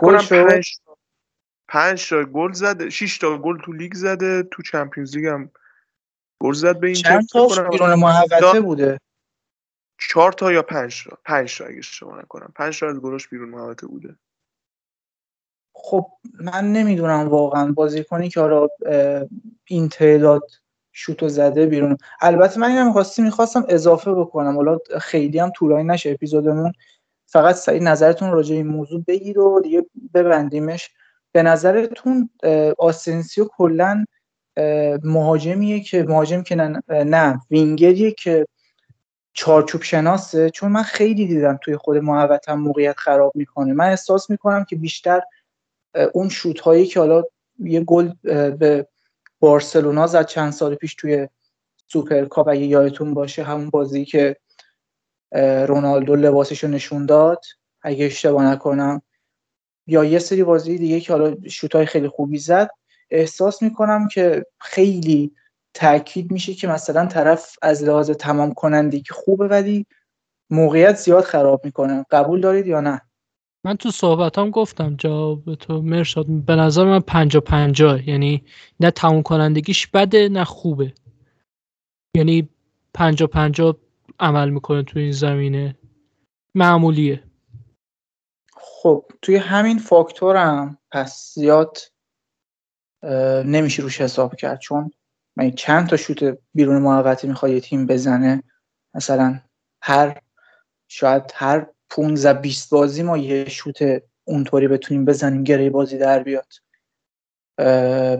گل پنج پنج تا گل زده 6 تا گل تو لیگ زده تو چمپیونز لیگ هم گل زد به این چند تا بیرون محوطه بوده؟ چهار تا یا پنج تا؟ پنج تا اگه اشتباه نکنم. پنج تا از گلش بیرون محوطه بوده. خب من نمی‌دونم واقعا. بازیکنی که حالا این تعداد شوتو زده بیرون. البته من اینم خواستی می‌خواستم اضافه بکنم. حالا خیلی هم طولانی نشه اپیزودمون. فقط سریع نظرتون راجع این موضوع بگید و دیگه ببندیمش. به نظرتون آسنسیو کلا مهاجمیه که مهاجم که نه, نه وینگریه که چارچوب شناسه؟ چون من خیلی دیدم توی خود محوطه‌م موقعیت خراب می‌کنه. من احساس می‌کنم که بیشتر اون شوت هایی که حالا یه گل به بارسلونا زد چند سال پیش توی سوپر کاپ اگه یادتون باشه همون بازی که رونالدو لباسش رو نشون داد. اگه اشتباه نکنم. یا یه سری بازی دیگه که حالا شوت خیلی خوبی زد. احساس می‌کنم که خیلی تاکید میشه که مثلا طرف از لحاظ تمام کنندگی خوبه ولی موقعیت زیاد خراب می‌کنه. قبول دارید یا نه؟ من تو صحبتام گفتم جواب تو مرشاد به نظر من پنجا پنجا یعنی نه تموم کنندگیش بده نه خوبه. یعنی پنجا پنجا عمل می‌کنه تو این زمینه. معمولیه. خب توی همین فاکتورم پس زیاد نمیشه روش حساب کرد چون من چند تا شوت بیرون محوطه می‌خواد تیم بزنه مثلا هر شاید هر 15 20 بازی ما یه شوت اونطوری بتونیم بزنیم گره بازی در بیاد.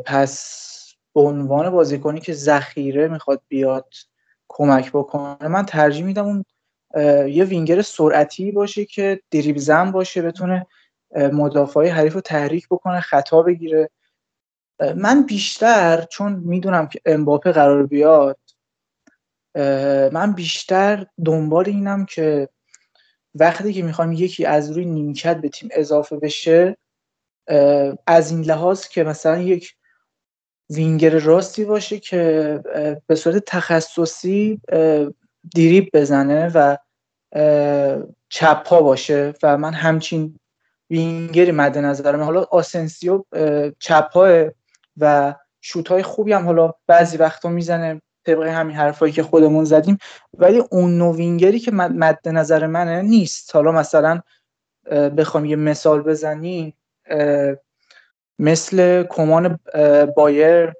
پس به عنوان بازیکنی که ذخیره می‌خواد بیاد کمک بکنه من ترجیح میدم اون یه وینگر سرعتی باشه که دریب زن باشه بتونه مدافعای حریف رو تحریک بکنه خطا بگیره. من بیشتر چون می‌دونم که امباپه قرار بیاد من بیشتر دنبال اینم که وقتی که می‌خوام یکی از روی نیمکت به تیم اضافه بشه از این لحاظ که مثلا یک وینگر راستی باشه که به صورت تخصصی دریبل بزنه و چپ پا باشه و من همچین وینگری مد نظرم حالا آسنسیو چپ و شوت های خوبی هم حالا بعضی وقتا می‌زنه طبق همین حرفایی که خودمون زدیم. ولی اون وینگری که مد نظر منه نیست. حالا مثلا بخوام یه مثال بزنیم. مثل کمان بایر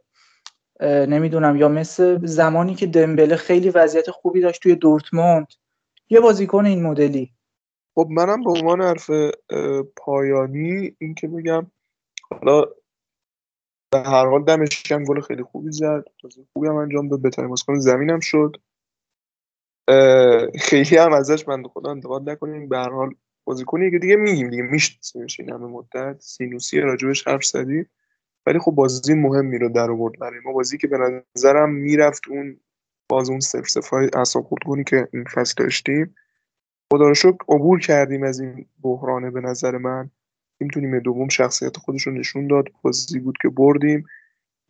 نمی‌دونم یا مثل زمانی که دمبله خیلی وضعیت خوبی داشت توی دورتموند. یه بازیکن این مدلی. خب منم به عنوان حرف پایانی این که بگم حالا به هر حال دمش گل خیلی خوبی زد. خوبی هم انجام داد بهترین بازیکن زمینم شد. خیلی هم ازش بنده خدا انتقاد نکنیم. به هر حال بازیکنی که دیگه میگیم دیگه میشناسیمش این همه مدت. سینوسی راجبش حرف زدی. ولی خب بازی مهمی رو در آورد برای ما. بازی که به نظرم می‌رفت اون باز اون سف سفای اعصاب خودگونی که این فصل داشتیم. خدا رو شکر عبور کردیم از این بحرانه به نظر من. تو نیمه دوم شخصیت خودش رو نشون داد. بازی بود که بردیم.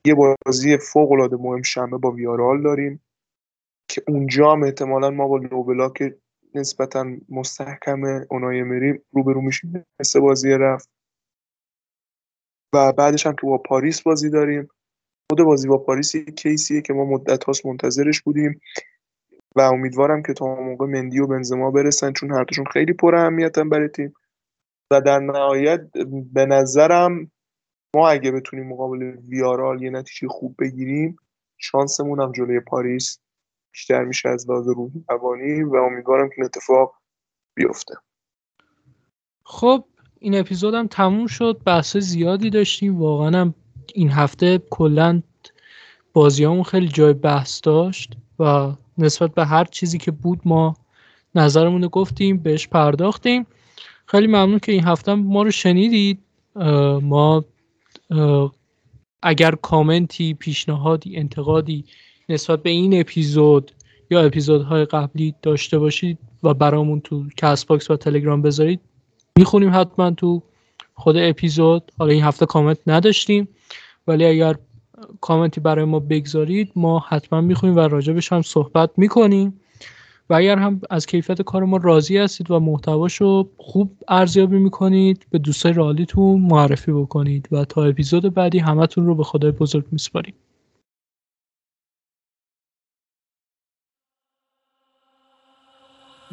یه بازی فوق العاده مهم شنبه با ویارال داریم که اونجا هم احتمالا ما با نوبلا که نسبتا مستحکم اونای مریم روبرو میشیم مثل بازی رفت. و بعدش هم تو با پاریس بازی داریم. خود بازی با پاریس یک کیسیه که ما مدت هاست منتظرش بودیم. و امیدوارم که تا موقع مندی و بنزما برسن چون هر خیلی پر اهمیتن برای تیم. و در نهایت به نظرم ما اگه بتونیم مقابل ویارال یه نتیجه خوب بگیریم شانسمون هم جلوی پاریس بیشتر میشه از لحاظ روحی روانی و امیدوارم که این اتفاق بیفته. خب این اپیزود هم تموم شد. بحث زیادی داشتیم. واقعا هم این هفته کلا بازیامون خیلی جای بحث داشت و نسبت به هر چیزی که بود ما نظرمون رو گفتیم بهش پرداختیم. خیلی ممنون که این هفته ما رو شنیدید. ما اگر کامنتی پیشنهادی انتقادی نسبت به این اپیزود یا اپیزودهای قبلی داشته باشید و برامون تو کست باکس و تلگرام بذارید می‌خونیم حتما تو خود اپیزود. حالا این هفته کامنت نداشتیم ولی اگر کامنتی برای ما بگذارید ما حتما می‌خونیم و راجبش هم صحبت می‌کنیم. و اگر هم از کیفیت کار ما راضی هستید و محتواشو خوب ارزیابی می‌کنید به دوستای رئالیتون معرفی بکنید و تا اپیزود بعدی همتون رو به خدای بزرگ میسپاریم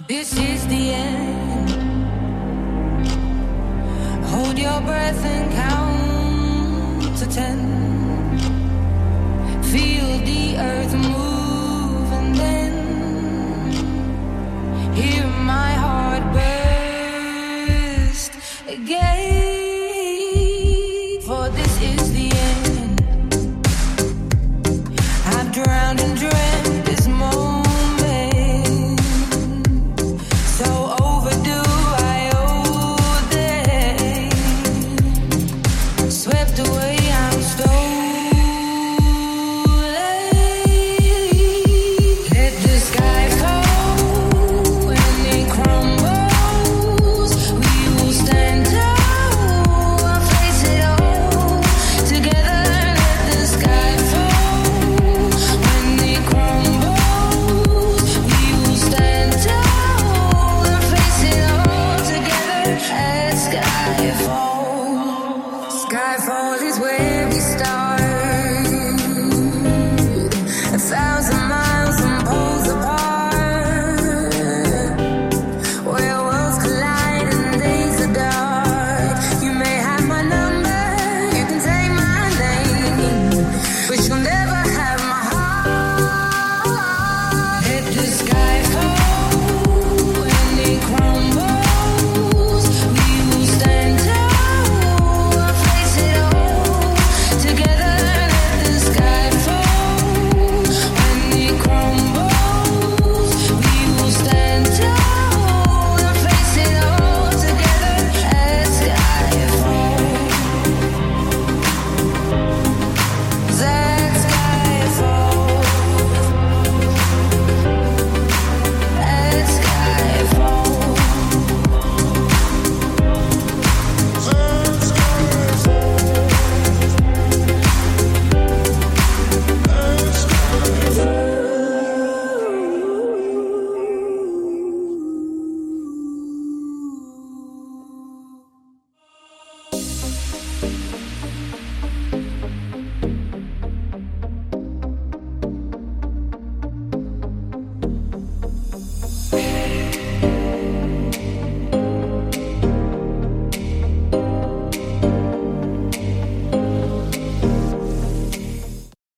This is the end. Hold your breath and count to ten. Feel the earth move. hear my heart burst again.